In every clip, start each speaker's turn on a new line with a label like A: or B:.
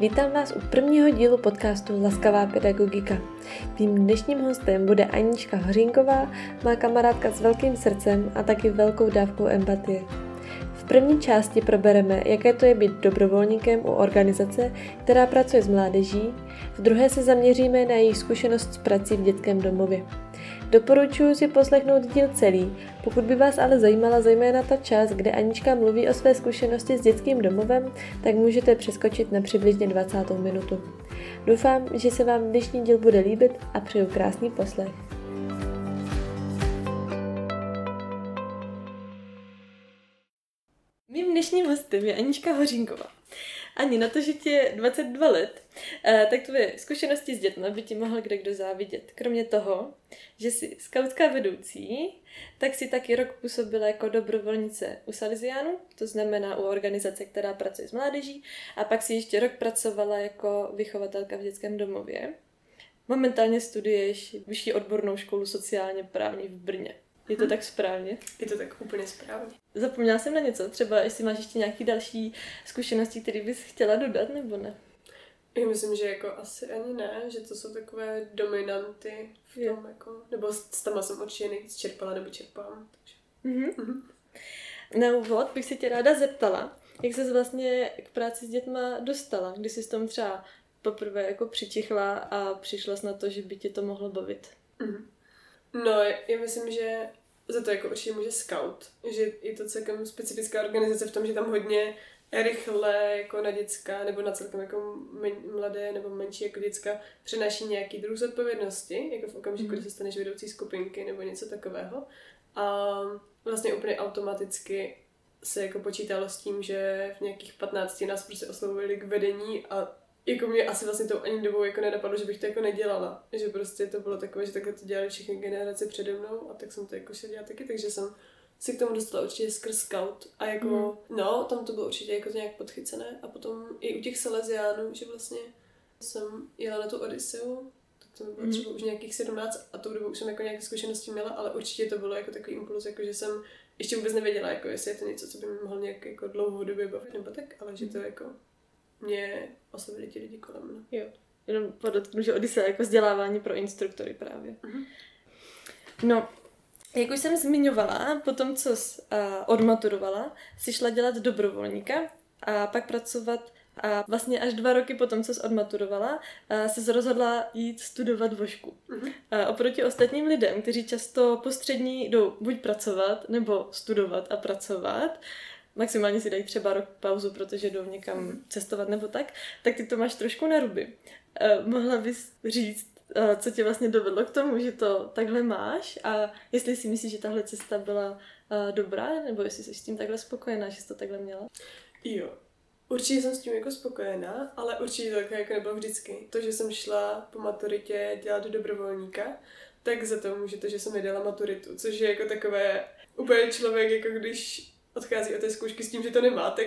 A: Vítám vás u prvního dílu podcastu Laskavá pedagogika. Mým dnešním hostem bude Anička Hořínková, má kamarádka s velkým srdcem a taky velkou dávkou empatie. V první části probereme, jaké to je být dobrovolníkem u organizace, která pracuje s mládeží, v druhé se zaměříme na její zkušenost s prací v dětském domově. Doporučuji si poslechnout díl celý, pokud by vás ale zajímala zejména ta část, kde Anička mluví o své zkušenosti s dětským domovem, tak můžete přeskočit na přibližně 20. minutu. Doufám, že se vám dnešní díl bude líbit a přeju krásný poslech. Mým dnešním hostem je Anička Hořínková. Ani na to, že ti je 22 let, eh, tak tvoje zkušenosti s dětmi by ti mohl kde kdo závidět. Kromě toho, že jsi skautská vedoucí, tak si taky rok působila jako dobrovolnice u Salesiánu, to znamená u organizace, která pracuje s mládeží, a pak si ještě rok pracovala jako vychovatelka v dětském domově. Momentálně studuješ vyšší odbornou školu sociálně právní v Brně. Je to hmm. tak správně?
B: Je to tak úplně správně.
A: Zapomněla jsem na něco? Třeba jestli máš ještě nějaké další zkušenosti, které bys chtěla dodat, nebo ne?
B: Já myslím, že jako asi ani ne, že to jsou takové dominanty v tom, je. jako, nebo s tam jsem určitě nejvíc čerpala nebo čerpám. Takže. Mm-hmm.
A: Na úvod bych se tě ráda zeptala, jak ses vlastně k práci s dětma dostala, když jsi s tom třeba poprvé jako přičichla a přišla na to, že by tě to mohlo bavit. Mm-hmm.
B: No, já myslím, že za to jako určitě může scout, že je to celkem specifická organizace v tom, že tam hodně rychle jako na děcka nebo na celkem jako men, mladé nebo menší jako děcka přenáší nějaký druh zodpovědnosti, jako v okamžiku, mm. kdy se staneš vedoucí skupinky nebo něco takového. A vlastně úplně automaticky se jako počítalo s tím, že v nějakých 15 nás prostě oslovili k vedení a jako mě asi vlastně to ani dobou jako nenapadlo, že bych to jako nedělala. Že prostě to bylo takové, že takhle to dělali všechny generace přede mnou a tak jsem to jako šel dělat taky, takže jsem si k tomu dostala určitě skrz scout a jako, mm. no, tam to bylo určitě jako nějak podchycené a potom i u těch Salesiánů, že vlastně jsem jela na tu Odysseu, tak to bylo mm. třeba už nějakých 17 a tou dobu už jsem jako nějaké zkušenosti měla, ale určitě to bylo jako takový impuls, jako že jsem ještě vůbec nevěděla, jako jestli je to něco, co by mi mohlo nějak jako dlouhodobě bavit nebo tak, ale že to mm. jako mě oslovili ti lidi kolem mne.
A: Jo. Jenom podotknu, že Odyssea jako vzdělávání pro instruktory právě. Mm-hmm. No, jak už jsem zmiňovala, po tom, co jsi uh, odmaturovala, jsi šla dělat dobrovolníka a pak pracovat a vlastně až dva roky po tom, co jsi odmaturovala, se rozhodla jít studovat vošku. Mm-hmm. A oproti ostatním lidem, kteří často postřední jdou buď pracovat, nebo studovat a pracovat, maximálně si dají třeba rok pauzu, protože jdou někam cestovat nebo tak, tak ty to máš trošku na ruby. Uh, mohla bys říct, uh, co tě vlastně dovedlo k tomu, že to takhle máš a jestli si myslíš, že tahle cesta byla uh, dobrá, nebo jestli jsi s tím takhle spokojená, že jsi to takhle měla?
B: Jo, Určitě jsem s tím jako spokojená, ale určitě to jako, jako nebylo vždycky. To, že jsem šla po maturitě dělat dobrovolníka, tak za to může to, že jsem nedala maturitu, což je jako takové úplně člověk, jako když odchází od té zkoušky s tím, že to nemá, tak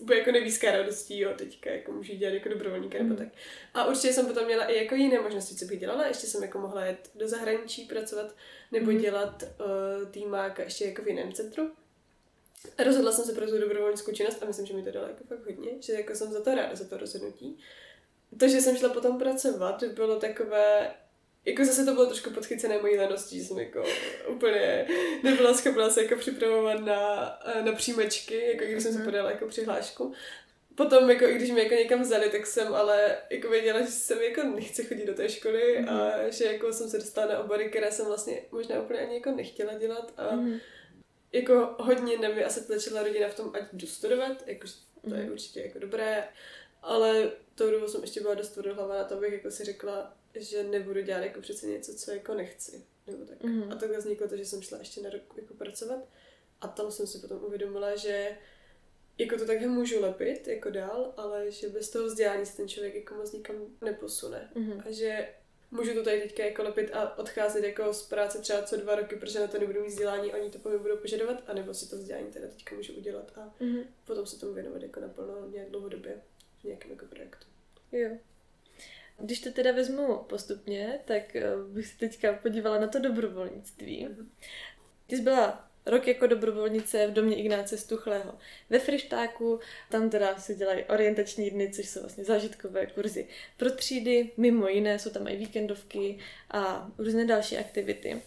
B: bude jako nevíská radostí, jo, teďka jako můžu dělat jako dobrovolníka mm. nebo tak. A určitě jsem potom měla i jako jiné možnosti, co bych dělala. Ještě jsem jako mohla jet do zahraničí pracovat nebo mm. dělat uh, týmák ještě jako v jiném centru. Rozhodla jsem se pro tu dobrovolnickou činnost a myslím, že mi to dalo jako fakt hodně, že jako jsem za to ráda, za to rozhodnutí. To, že jsem šla potom pracovat, bylo takové, jako zase to bylo trošku podchycené mojí leností, že jsem jako úplně nebyla schopná se jako připravovat na, na příjmečky, jako když jsem se mhm. podala jako přihlášku. Potom, jako, i když mě jako někam vzali, tak jsem ale jako věděla, že jsem jako nechce chodit do té školy mm. a že jako jsem se dostala na obory, které jsem vlastně možná úplně ani jako nechtěla dělat a mm. jako hodně na mě asi tlačila rodina v tom, ať jdu studovat, jako to je mhm. určitě jako dobré, ale tou dobu jsem ještě byla dost tvrdohlava na to, abych jako si řekla, že nebudu dělat jako přece něco, co jako nechci. Nebo tak. Mm-hmm. A takhle vzniklo to, že jsem šla ještě na rok jako pracovat a tam jsem si potom uvědomila, že jako to takhle můžu lepit jako dál, ale že bez toho vzdělání se ten člověk jako moc nikam neposune. Mm-hmm. A že můžu to tady teďka jako lepit a odcházet jako z práce třeba co dva roky, protože na to nebudu mít vzdělání, oni to po mě budou požadovat, anebo si to vzdělání teda teďka můžu udělat a mm-hmm. potom se tomu věnovat jako naplno nějak dlouhodobě v nějakém jako projektu.
A: Jo. Když to teda vezmu postupně, tak eh, bych se teďka podívala na to dobrovolnictví. Ty jsi byla rok jako dobrovolnice v domě Ignáce Stuchlého. Ve Frištáku tam teda se dělají orientační dny, což jsou vlastně zážitkové kurzy pro třídy, mimo jiné jsou tam i víkendovky a různé další aktivity.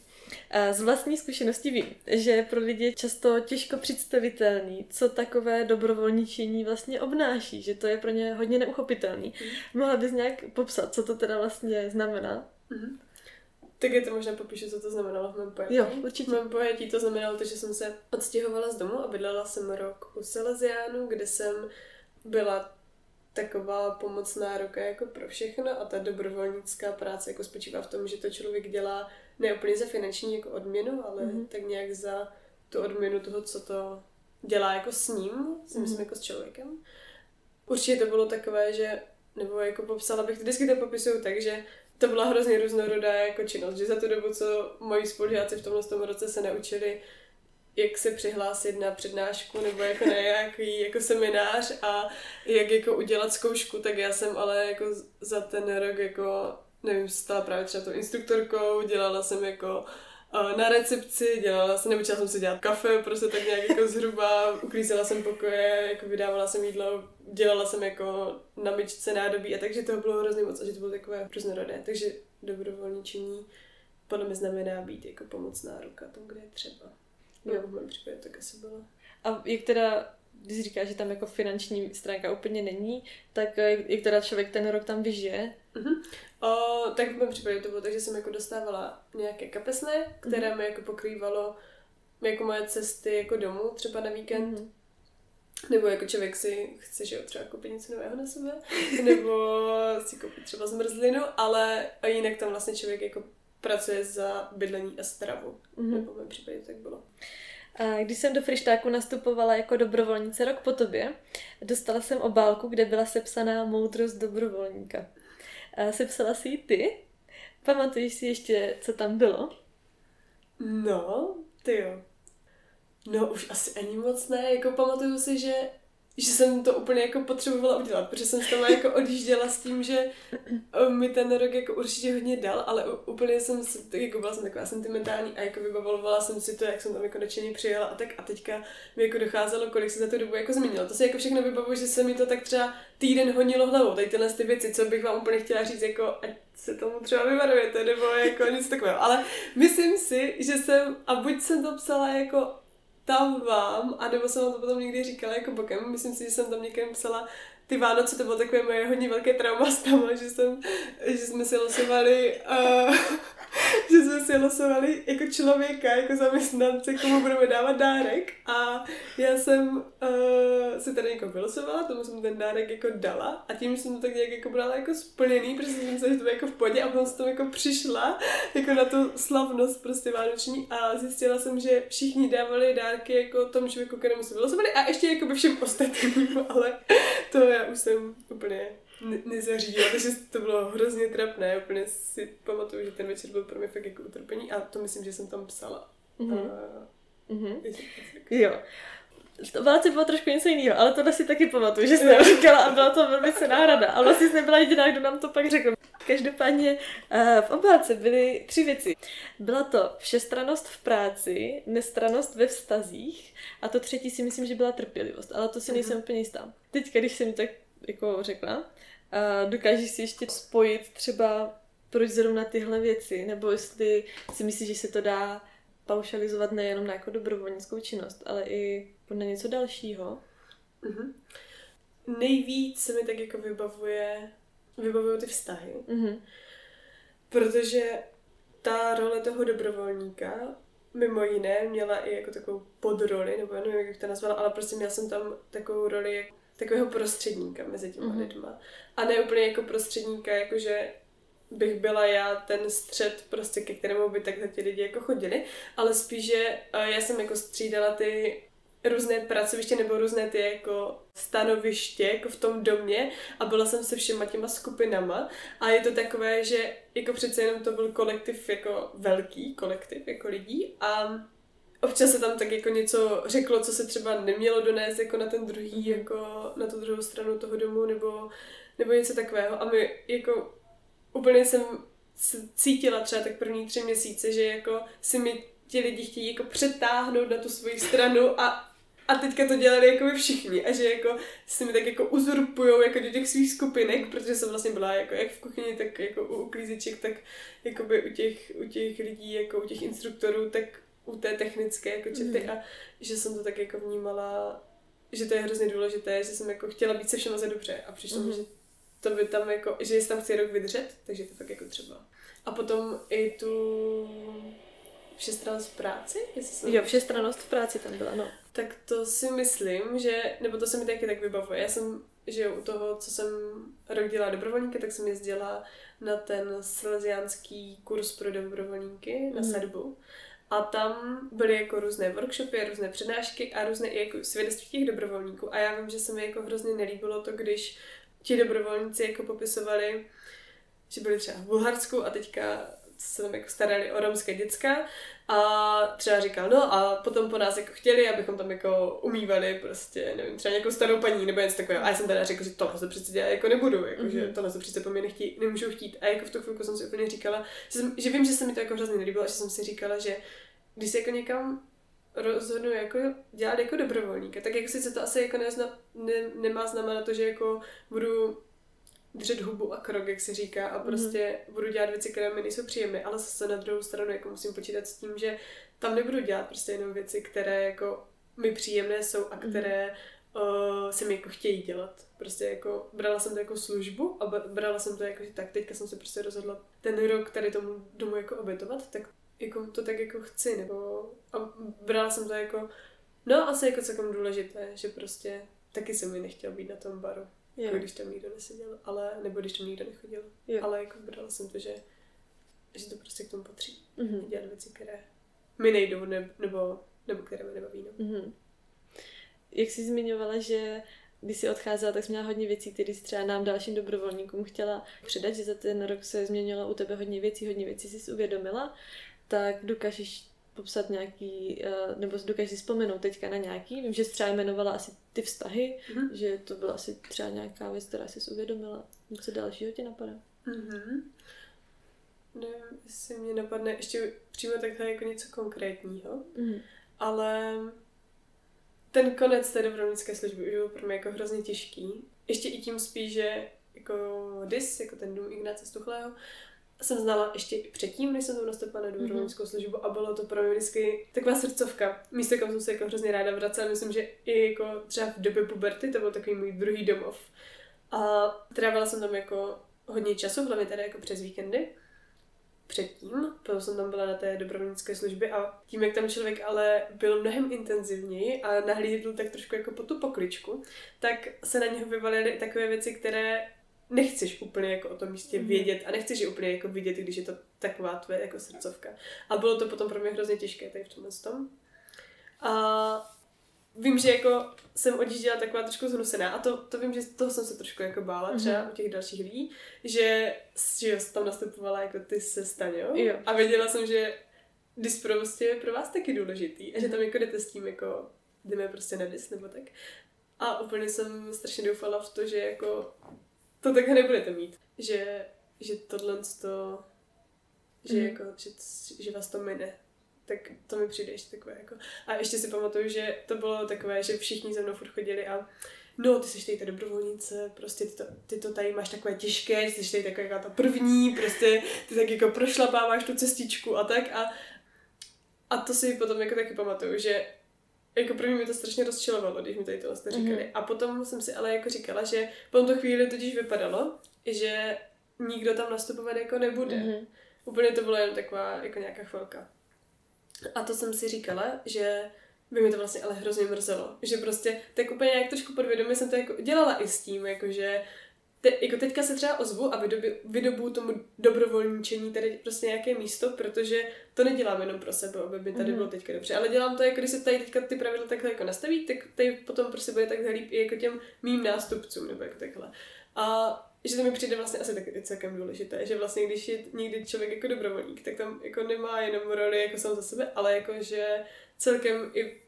A: Z vlastní zkušenosti vím, že pro lidi je často těžko představitelný, co takové dobrovolničení vlastně obnáší, že to je pro ně hodně neuchopitelný. Mm. Mohla bys nějak popsat, co to teda vlastně znamená? Mm.
B: Tak je to možná popíšu, co to znamenalo v mém pojetí.
A: Jo, určitě.
B: V mém pojetí to znamenalo to, že jsem se odstěhovala z domu a bydlela jsem rok u Salesiánu, kde jsem byla taková pomocná roka jako pro všechno a ta dobrovolnická práce jako spočívá v tom, že to člověk dělá ne úplně za finanční jako odměnu, ale mm-hmm. tak nějak za tu odměnu toho, co to dělá jako s ním, si myslím mm-hmm. jako s člověkem. Určitě to bylo takové, že, nebo jako popsala bych, vždycky to popisuju tak, že to byla hrozně různorodá jako činnost, že za tu dobu, co moji spolužáci v tomhle tom roce se naučili, jak se přihlásit na přednášku nebo jako na nějaký jako seminář a jak jako udělat zkoušku, tak já jsem ale jako za ten rok jako nevím, stala právě třeba tou instruktorkou, dělala jsem jako na recepci, dělala jsem, naučila jsem se dělat kafe, prostě tak nějak jako zhruba, uklízela jsem pokoje, jako vydávala jsem jídlo, dělala jsem jako na myčce nádobí a takže toho bylo hrozně moc a že to bylo takové různorodé. Takže dobrovolničení podle mě znamená být jako pomocná ruka tomu, kde je třeba. Jo, v mém případě tak asi bylo.
A: A jak teda, když říkáš, že tam jako finanční stránka úplně není, tak jak, jak teda člověk ten rok tam vyžije?
B: Uh-huh. O, tak v mém případě to bylo tak, že jsem jako dostávala nějaké kapesné, které uh-huh. mi jako pokrývalo jako moje cesty jako domů, třeba na víkend. Uh-huh. Nebo jako člověk si chce, že jo, třeba koupit něco nového na sebe, nebo si koupit třeba zmrzlinu, ale a jinak tam vlastně člověk jako pracuje za bydlení a stravu. Mm-hmm. Nebo v mém případě tak bylo.
A: Když jsem do Frištáku nastupovala jako dobrovolnice rok po tobě, dostala jsem obálku, kde byla sepsaná moudrost dobrovolníka. Sepsala si ji ty? Pamatuješ si ještě, co tam bylo?
B: No, ty jo. No, už asi ani moc ne. Jako pamatuju si, že že jsem to úplně jako potřebovala udělat, protože jsem s tam jako odjížděla s tím, že eh, mi ten rok jako určitě hodně dal, ale úplně jsem, tak jako byla jsem taková sentimentální a jako vybavovala jsem si to, jak jsem tam jako nadšeně přijela a tak a teďka mi jako docházelo, kolik se za tu dobu jako změnilo. To se jako všechno vybavuju, že se mi to tak třeba týden honilo hlavou, tady tyhle ty věci, co bych vám úplně chtěla říct, jako ať se tomu třeba vyvarujete, nebo jako nic takového. Ale myslím si, že jsem, a buď jsem to psala jako tam vám, a nebo jsem vám to potom někdy říkala jako bokem, myslím si, že jsem tam někým psala ty Vánoce, to bylo takové moje hodně velké trauma s tam, že, jsem, že jsme si losovali, uh, že jsme si losovali jako člověka, jako zaměstnance, komu budeme dávat dárek. A já jsem uh, si tady jako vylosovala, tomu jsem ten dárek jako dala. A tím jsem to tak nějak jako brala jako splněný, protože jsem se, že to jako v podě a potom jsem jako přišla jako na tu slavnost prostě vánoční. A zjistila jsem, že všichni dávali dárky jako tomu člověku, kterému se vylosovali. A ještě jako by všem ostatním, ale to já už jsem úplně ne- nezařídila, takže to bylo hrozně trapné. Úplně si pamatuju, že ten večer byl pro mě fakt jako utrpení a to myslím, že jsem tam psala. Mm-hmm. A...
A: Mm-hmm. Jo. To Vánoce bylo trošku něco jiného, ale tohle si taky pamatuju, že jsem říkala a byla to velmi cená rada. A vlastně jsi nebyla jediná, kdo nám to pak řekl. Každopádně eh, v obálce byly tři věci. Byla to všestranost v práci, nestranost ve vztazích a to třetí si myslím, že byla trpělivost, ale to si nejsem mm-hmm. úplně jistá. Teď, když jsem tak jako řekla, a dokážeš si ještě spojit třeba proč zrovna tyhle věci, nebo jestli si myslíš, že se to dá paušalizovat nejenom na jako dobrovolnickou činnost, ale i na něco dalšího?
B: Mm-hmm. Nejvíc se mi tak jako vybavuje, vybavují ty vztahy. Mm-hmm. Protože ta role toho dobrovolníka mimo jiné měla i jako takovou podroli, nebo nevím, jak bych to nazvala, ale prostě měla jsem tam takovou roli takového prostředníka mezi těma mm-hmm. lidma. A ne úplně jako prostředníka, jakože bych byla já ten střed prostě, ke kterému by takhle ti lidi jako chodili, ale spíš, že já jsem jako střídala ty různé pracoviště nebo různé ty jako stanoviště jako v tom domě a byla jsem se všema těma skupinama a je to takové, že jako přece jenom to byl kolektiv jako velký kolektiv jako lidí a občas se tam tak jako něco řeklo, co se třeba nemělo donést jako na ten druhý, mhm. jako na tu druhou stranu toho domu nebo, nebo něco takového a my jako úplně jsem cítila třeba tak první tři měsíce, že jako si mi ti lidi chtějí jako přetáhnout na tu svoji stranu a a teďka to dělali jako by všichni a že jako si mi tak jako uzurpujou jako do těch svých skupinek, protože jsem vlastně byla jako jak v kuchyni, tak jako u uklízeček, tak jako by u těch, u těch lidí, jako u těch instruktorů, tak u té technické jako čety mm. a že jsem to tak jako vnímala, že to je hrozně důležité, že jsem jako chtěla být se všema za dobře a přišlo mm. mi, že to by tam jako, že jestli tam chci rok vydržet, takže to fakt jako třeba. A potom i tu všestranost v práci?
A: Jestli Jo, všestranost v práci tam byla, no.
B: Tak to si myslím, že, nebo to se mi taky tak vybavuje. Já jsem, že u toho, co jsem rok dělala dobrovolníky, tak jsem jezdila na ten salesiánský kurz pro dobrovolníky na mm. sadbu. A tam byly jako různé workshopy, různé přednášky a různé i jako svědectví těch dobrovolníků. A já vím, že se mi jako hrozně nelíbilo to, když ti dobrovolníci jako popisovali, že byli třeba v Bulharsku a teďka se tam jako starali o romské děcka a třeba říkal, no a potom po nás jako chtěli, abychom tam jako umývali prostě, nevím, třeba nějakou starou paní nebo něco takového. A já jsem teda řekl, že tohle se přece dělat jako nebudu, jako, mm-hmm. že mhm. tohle se přece po mě nechtí, nemůžu chtít. A jako v tu chvilku jsem si úplně říkala, že, jsem, že vím, že se mi to jako hrozně nelíbilo a že jsem si říkala, že když se jako někam rozhodnu jako dělat jako dobrovolníka, tak jako sice to asi jako nezna, ne, nemá znamenat to, že jako budu držet hubu a krok, jak se říká, a mhm. prostě mm-hmm. budu dělat věci, které mi nejsou příjemné, ale zase na druhou stranu jako musím počítat s tím, že tam nebudu dělat prostě jenom věci, které jako mi příjemné jsou a mhm. které mm-hmm. uh, se mi jako chtějí dělat. Prostě jako brala jsem to jako službu a brala jsem to jako, že tak teďka jsem se prostě rozhodla ten rok tady tomu domu jako obětovat, tak jako to tak jako chci, nebo a brala jsem to jako, no asi jako celkem důležité, že prostě taky jsem mi nechtěl být na tom baru. Jo. Jako když tam nikdo neseděl, ale, nebo když tam nikdo nechodil. Jo. Ale jako brala jsem to, že, že to prostě k tomu patří. Mm-hmm. Dělat věci, které mi nejdou, ne, nebo, nebo které mi nebaví. No. Mm-hmm.
A: Jak jsi zmiňovala, že když jsi odcházela, tak jsi měla hodně věcí, které jsi třeba nám dalším dobrovolníkům chtěla předat, že za ten rok se změnilo u tebe hodně věcí, hodně věcí jsi uvědomila, tak dokážeš popsat nějaký, uh, nebo dokážeš si vzpomenout teďka na nějaký, vím, že jsi třeba jmenovala asi ty vztahy, mm-hmm. že to byla asi třeba nějaká věc, která jsi uvědomila. Něco dalšího tě napadá? Mm-hmm.
B: Nevím, jestli mě napadne ještě přímo takhle jako něco konkrétního, mm-hmm. ale ten konec té dobrovolnické služby už byl pro mě jako hrozně těžký. Ještě i tím spíš, že jako DIS, jako ten dům Ignáce Stuchlého, jsem znala ještě předtím, než jsem tam nastoupila na dobrovolnickou mm-hmm. službu a bylo to pro mě vždycky taková srdcovka. Místo, kam jsem se jako hrozně ráda vracela. Myslím, že i jako třeba v době puberty to byl takový můj druhý domov. A trávila jsem tam jako hodně času, hlavně tady jako přes víkendy. Předtím, protože jsem tam byla na té dobrovolnické službě a tím, jak tam člověk ale byl mnohem intenzivněji a nahlídl tak trošku jako po tu pokličku, tak se na něho vyvalily takové věci, které nechceš úplně jako o tom místě mm. vědět a nechceš je úplně jako vidět, když je to taková tvoje jako srdcovka. A bylo to potom pro mě hrozně těžké tady v tomhle tom. A vím, že jako jsem odjížděla taková trošku zhnusená a to, to vím, že toho jsem se trošku jako bála mm-hmm. třeba u těch dalších lidí, že, že jo, tam nastupovala jako ty se Staňou jo. a věděla jsem, že dis prostě je pro vás taky důležitý a že tam jako jdete s tím jako jdeme prostě na dis nebo tak. A úplně jsem strašně doufala v to, že jako to takhle nebudete mít. Že, že tohle to, že, mm. jako, že, že vás to mine. Tak to mi přijde ještě takové jako... A ještě si pamatuju, že to bylo takové, že všichni za mnou furt chodili a no, ty jsi tady ta dobrovolnice, prostě ty to, ty to tady máš takové těžké, ty jsi tady taková ta první, prostě ty tak jako prošlapáváš tu cestičku a tak a, a to si potom jako taky pamatuju, že jako první mi to strašně rozčilovalo, když mi tady tohle jste říkali. Mm-hmm. A potom jsem si ale jako říkala, že po tomto chvíli totiž vypadalo, že nikdo tam nastupovat jako nebude. Mm-hmm. Úplně to bylo jen taková jako nějaká chvilka. A to jsem si říkala, že by mi to vlastně ale hrozně mrzelo. Že prostě tak úplně nějak trošku podvědomě jsem to jako dělala i s tím, jakože te, jako teďka se třeba ozvu a vydobu, vydobu tomu dobrovolničení tady prostě nějaké místo, protože to nedělám jenom pro sebe, aby mi tady mm. bylo teďka dobře, ale dělám to, jako když se tady teďka ty pravidla takhle jako nastaví, tak tady potom prostě bude takhle líp i jako těm mým nástupcům, nebo jako takhle. A že to mi přijde vlastně asi taky celkem důležité, že vlastně když je někdy člověk jako dobrovolník, tak tam jako nemá jenom roli jako sám za sebe, ale jako že celkem i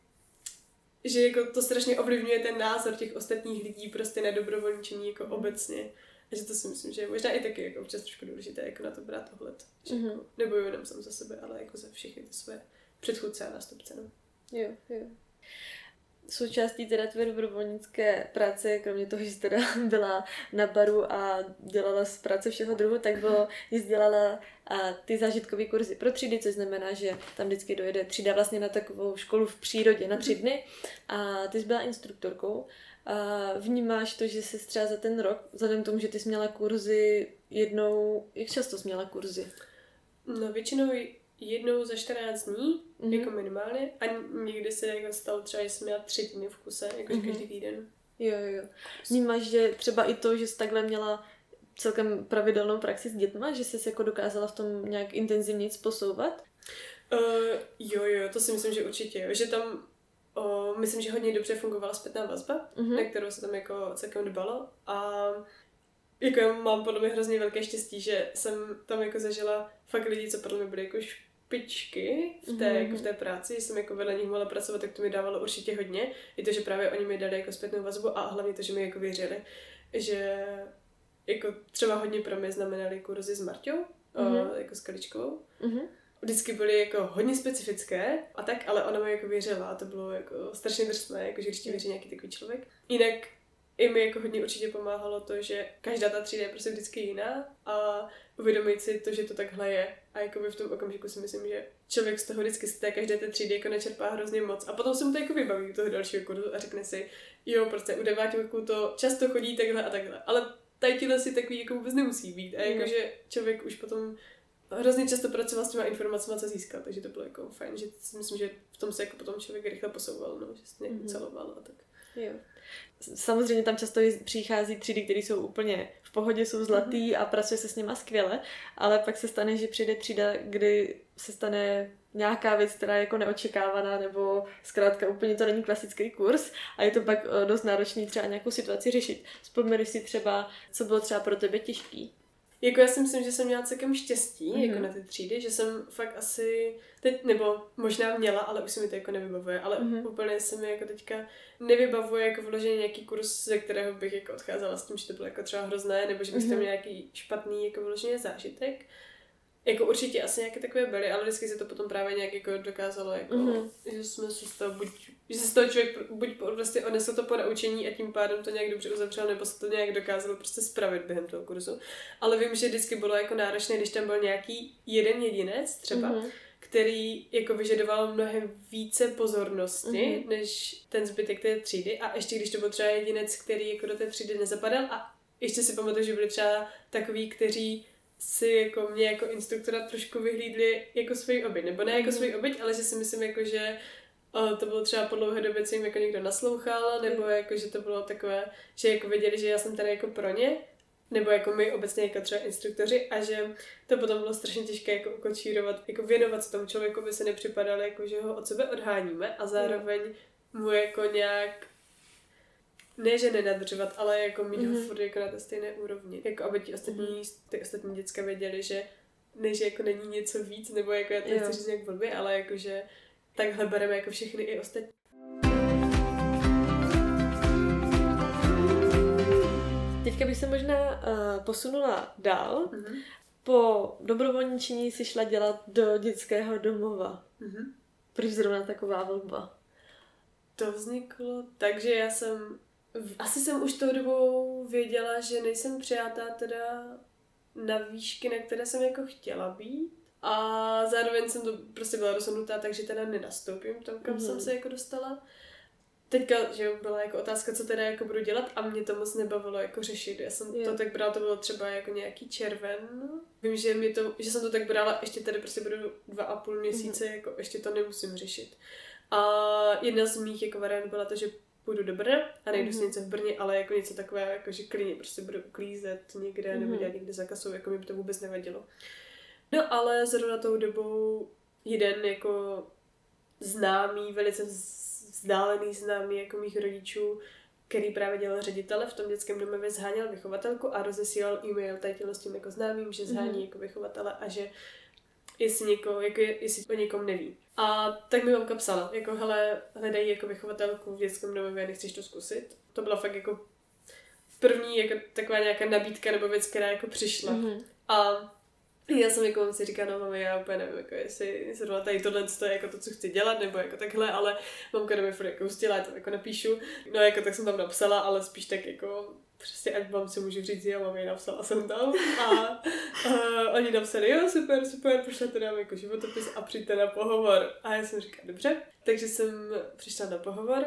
B: že jako to strašně ovlivňuje ten názor těch ostatních lidí prostě na dobrovolničení jako mm. obecně. A že to si myslím, že je možná i taky jako občas trošku důležité jako na to brát ohled. Že mm-hmm. jako nebojuji jenom sám za sebe, ale jako za všechny ty své předchůdce a nástupce. No.
A: Jo, jo. Součástí teda tvé dobrovolnické práce, kromě toho, že jsi teda byla na baru a dělala z práce všeho druhu, tak bylo, že jsi dělala a ty zážitkové kurzy pro třídy, což znamená, že tam vždycky dojede třída vlastně na takovou školu v přírodě na tři dny a ty jsi byla instruktorkou. A vnímáš to, že jsi třeba za ten rok, vzhledem k tomu, že ty jsi měla kurzy jednou, jak často jsi měla kurzy?
B: No většinou jednou za 14 dní, mm-hmm. jako minimálně. A někdy se jako stalo třeba, že jsem měla tři dny v kuse, jakože mm-hmm. každý týden.
A: Jo, jo, jo. Vnímáš, že třeba i to, že jsi takhle měla celkem pravidelnou praxi s dětma, že jsi se jako dokázala v tom nějak intenzivně posouvat?
B: Uh, jo, jo, to si myslím, že určitě, jo. Že tam uh, myslím, že hodně dobře fungovala zpětná vazba, mm-hmm. na kterou se tam jako celkem dbalo a jako já mám podle mě hrozně velké štěstí, že jsem tam jako zažila fakt lidi, co podle mě byly jako špičky v té, mm-hmm. jako v té práci, že jsem jako vedle nich mohla pracovat, tak to mi dávalo určitě hodně. I to, že právě oni mi dali jako zpětnou vazbu a hlavně to, že mi jako věřili, že jako třeba hodně pro mě znamenaly kurzy s Marťou, mm-hmm. o, jako s Kaličkovou. Mm-hmm. Vždycky byly jako hodně specifické a tak, ale ona mi jako věřila a to bylo jako strašně drsné, jako že když ti věří nějaký takový člověk. Jinak i mi jako hodně určitě pomáhalo to, že každá ta třída je prostě vždycky jiná a uvědomit si to, že to takhle je. A jako v tom okamžiku si myslím, že člověk z toho vždycky z té každé té třídy jako nečerpá hrozně moc. A potom se mu to jako vybaví toho dalšího kurzu a řekne si, jo, prostě u deváťáků to často chodí takhle a takhle. Ale tady tíhle si takový jako vůbec nemusí být. A jakože člověk už potom hrozně často pracoval s těma informacemi, co získat, takže to bylo jako fajn, že si myslím, že v tom se jako potom člověk rychle posouval, no, že se nějak mm-hmm. celoval a tak.
A: Jo. Samozřejmě tam často přichází třídy, které jsou úplně v pohodě, jsou zlatý mm-hmm. a pracuje se s nima skvěle, ale pak se stane, že přijde třída, kdy se stane nějaká věc, která je jako neočekávaná, nebo zkrátka úplně to není klasický kurz a je to pak eh, dost náročný třeba nějakou situaci řešit. Vzpomeneš si třeba, co bylo třeba pro tebe těžký?
B: Jako já si myslím, že jsem měla celkem štěstí mm-hmm. jako na ty třídy, že jsem fakt asi teď, nebo možná měla, ale už se mi to jako nevybavuje, ale mm-hmm. úplně se mi jako teďka nevybavuje jako vloženě nějaký kurz, ze kterého bych jako odcházela s tím, že to bylo jako třeba hrozné, nebo že bych mm-hmm. tam měla nějaký špatný jako vloženě zážitek. Jako určitě asi nějaké takové byly, ale vždycky se to potom právě nějak jako dokázalo, jako, mm-hmm. že jsme se z toho buď, že se z toho člověk buď prostě odnesl to po naučení a tím pádem to nějak dobře uzavřel, nebo se to nějak dokázalo prostě spravit během toho kurzu. Ale vím, že vždycky bylo jako náročné, když tam byl nějaký jeden jedinec třeba, mm-hmm který jako vyžadoval mnohem více pozornosti mm-hmm. než ten zbytek té třídy a ještě když to byl třeba jedinec, který jako do té třídy nezapadal a ještě si pamatuju, že byli třeba takový, kteří si jako mě jako instruktora trošku vyhlídli jako svoji oběť, nebo ne jako mm. svoji oběť, ale že si myslím jako, že o, to bylo třeba po dlouhé době, co jim jako někdo naslouchal, nebo mm. jako, že to bylo takové, že jako věděli, že já jsem tady jako pro ně, nebo jako my obecně jako třeba instruktoři a že to potom bylo strašně těžké jako ukočírovat, jako věnovat se tomu člověku, by se nepřipadalo, jako že ho od sebe odháníme a zároveň mu jako nějak ne, že nenadržovat, ale jako mít mm-hmm. ho mhm. furt jako na té stejné úrovni. Jako aby ti ostatní, mm-hmm. ty ostatní děcka věděli, že ne, že jako není něco víc, nebo jako já to nechci říct nějak blbě, ale jako že takhle bereme jako všechny i ostatní.
A: Teďka bych se možná uh, posunula dál. Mm-hmm. Po dobrovolničení si šla dělat do dětského domova. Mm-hmm. Proč zrovna taková volba?
B: To vzniklo tak, že já jsem asi jsem už tou dobou věděla, že nejsem přijatá teda na výšky, na které jsem jako chtěla být. A zároveň jsem to prostě byla rozhodnutá, takže teda nenastoupím tam, kam mm-hmm. jsem se jako dostala. Teďka, že byla jako otázka, co teda jako budu dělat a mě to moc nebavilo jako řešit. Já jsem yeah. to tak brala, to bylo třeba jako nějaký červen. Vím, že, mě to, že jsem to tak brala, ještě tady prostě budu dva a půl měsíce, mm-hmm. jako ještě to nemusím řešit. A jedna z mých jako variant byla to, že půjdu do Brna a najdu mm-hmm. si mhm. něco v Brně, ale jako něco takové, jako že klidně prostě budu uklízet někde mm-hmm. nebo dělat někde za kasou, jako mi by to vůbec nevadilo. No ale zrovna tou dobou jeden jako známý, velice vzdálený známý jako mých rodičů, který právě dělal ředitele v tom dětském domově, zháněl vychovatelku a rozesílal e-mail tady s tím jako známým, že zhání mm-hmm. jako vychovatele a že jestli, někoho, jako jestli o někom neví. A tak mi mamka psala, jako hele, hledají jako vychovatelku v dětském domově, nechceš to zkusit? To byla fakt jako první jako taková nějaká nabídka nebo věc, která jako přišla. Mm-hmm. A já jsem jako si říkala, no mami, já úplně nevím, jako jestli zrovna tady tohle je jako to, co chci dělat, nebo jako takhle, ale mamka mi furt jako ustila, já to jako napíšu. No jako tak jsem tam napsala, ale spíš tak jako přesně ať vám si můžu říct, jo, mami, napsala jsem tam a, a oni napsali, jo, super, super, pošlete nám jako životopis a přijďte na pohovor. A já jsem říkala, dobře, takže jsem přišla na pohovor,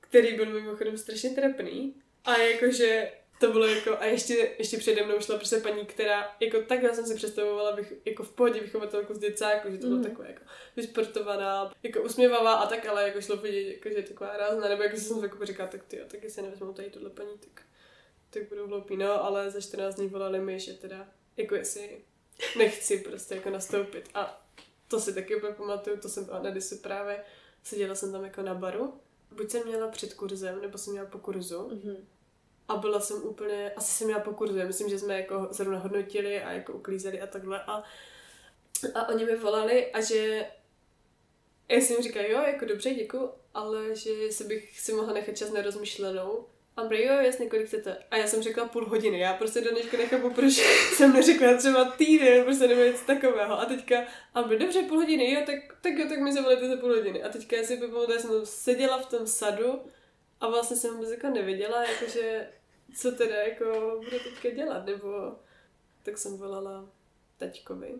B: který byl mimochodem strašně trapný a jakože to bylo jako, a ještě, ještě přede mnou šla prostě paní, která, jako takhle jsem si představovala, bych, jako v pohodě vychovatelku z děcáku, že to bylo mm. takové jako vysportovaná, jako usměvavá a tak, ale jako šlo vidět, jako, že je taková rázná, nebo jako jsem jako říkala, tak ty, tak jestli nevezmou tady tohle paní, tak, tak budou hloupí, no, ale za 14 dní volali mi, že teda, jako jestli nechci prostě jako nastoupit. A to si taky úplně pamatuju, to jsem byla na se právě, seděla jsem tam jako na baru, buď jsem měla před kurzem, nebo jsem měla po kurzu, mm-hmm a byla jsem úplně, asi jsem měla po kurzu, myslím, že jsme jako zrovna hodnotili a jako uklízeli a takhle a, a oni mi volali a že já jsem jim říkala, jo, jako dobře, děkuji, ale že se bych si mohla nechat čas nerozmyšlenou. A on jo, jasně, kolik chcete. A já jsem řekla půl hodiny. Já prostě do dneška nechápu, proč jsem neřekla třeba týden, prostě nebo něco takového. A teďka, a dobře, půl hodiny, jo, tak, tak jo, tak mi zavolejte za půl hodiny. A teďka já si pamatuju, jsem seděla v tom sadu a vlastně jsem vůbec jako nevěděla, jakože co teda jako bude teďka dělat, nebo tak jsem volala taťkovi.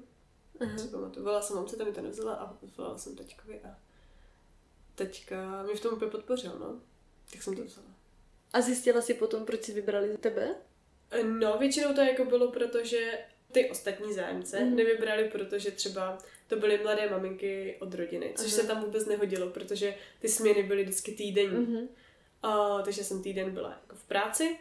B: Uh-huh. Pamatuju. Volala jsem mamce, tam mi to nevzala a volala jsem taťkovi a teďka mi v tom úplně podpořil, no. Tak jsem to vzala.
A: A zjistila si potom, proč si vybrali tebe?
B: No, většinou to jako bylo, protože ty ostatní zájemce mm. nevybrali, protože třeba to byly mladé maminky od rodiny, což uh-huh. se tam vůbec nehodilo, protože ty směny byly vždycky týdenní. Uh-huh. A, takže jsem týden byla jako v práci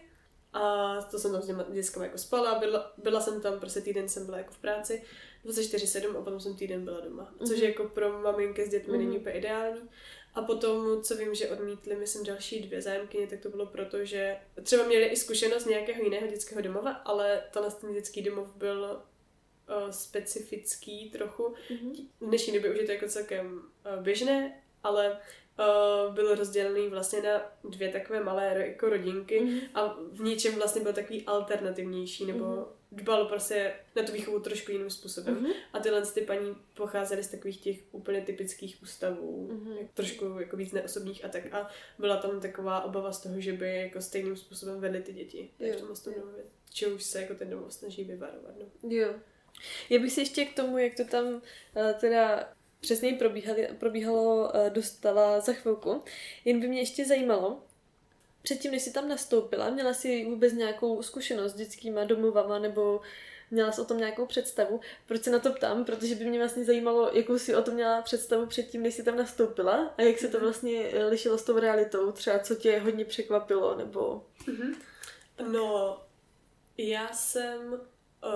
B: a to jsem tam s těma dětskama jako spala, byla, byla jsem tam, prostě týden jsem byla jako v práci, 24-7 a potom jsem týden byla doma. Což mm-hmm. jako pro maminky s dětmi mm-hmm. není mhm. úplně ideální. A potom, co vím, že odmítli, myslím, další dvě zájemkyně, tak to bylo proto, že třeba měli i zkušenost nějakého jiného dětského domova, ale tenhle ten dětský domov byl uh, specifický trochu. Mm-hmm. V dnešní době už je to jako celkem uh, běžné, ale uh, byl rozdělený vlastně na dvě takové malé jako rodinky mm-hmm. a v něčem vlastně byl takový alternativnější, nebo mm-hmm. Dbal prostě na tu výchovu trošku jiným způsobem. Mm-hmm. A tyhle ty paní pocházely z takových těch úplně typických ústavů, mm-hmm. trošku jako víc neosobních a tak. A byla tam taková obava z toho, že by jako stejným způsobem vedly ty děti jo. domově. Či už se jako ten domov snaží vyvarovat. No.
A: Jo. Já bych se ještě k tomu, jak to tam uh, teda přesněji probíhalo, eh, dostala za chvilku. Jen by mě ještě zajímalo, předtím, než jsi tam nastoupila, měla jsi vůbec nějakou zkušenost s dětskýma domovama nebo měla jsi o tom nějakou představu? Proč se na to ptám? Protože by mě vlastně zajímalo, jakou si o tom měla představu předtím, než jsi tam nastoupila a jak se to mhm. vlastně eh, lišilo s tou realitou, třeba co tě hodně překvapilo, nebo...
B: Mm-hmm. No, já jsem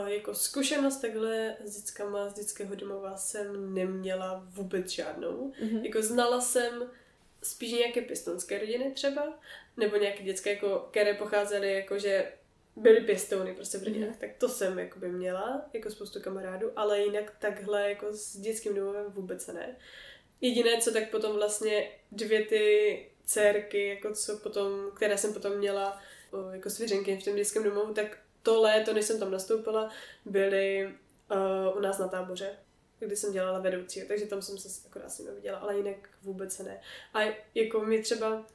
B: jako zkušenost takhle s dětskama z dětského domova jsem neměla vůbec žádnou. Mm-hmm. Jako znala jsem spíš nějaké pěstonské rodiny třeba, nebo nějaké dětské, jako, které pocházely jako, že byly pěstouny prostě v rodinách, mm-hmm. tak to jsem jako by měla, jako spoustu kamarádů, ale jinak takhle jako s dětským domovem vůbec ne. Jediné, co tak potom vlastně dvě ty dcerky, jako co potom, které jsem potom měla jako svěřenky v tom dětském domovu, tak to léto, než jsem tam nastoupila, byly uh, u nás na táboře, kdy jsem dělala vedoucí, takže tam jsem se akorát s nimi viděla, ale jinak vůbec ne. A jako mi třeba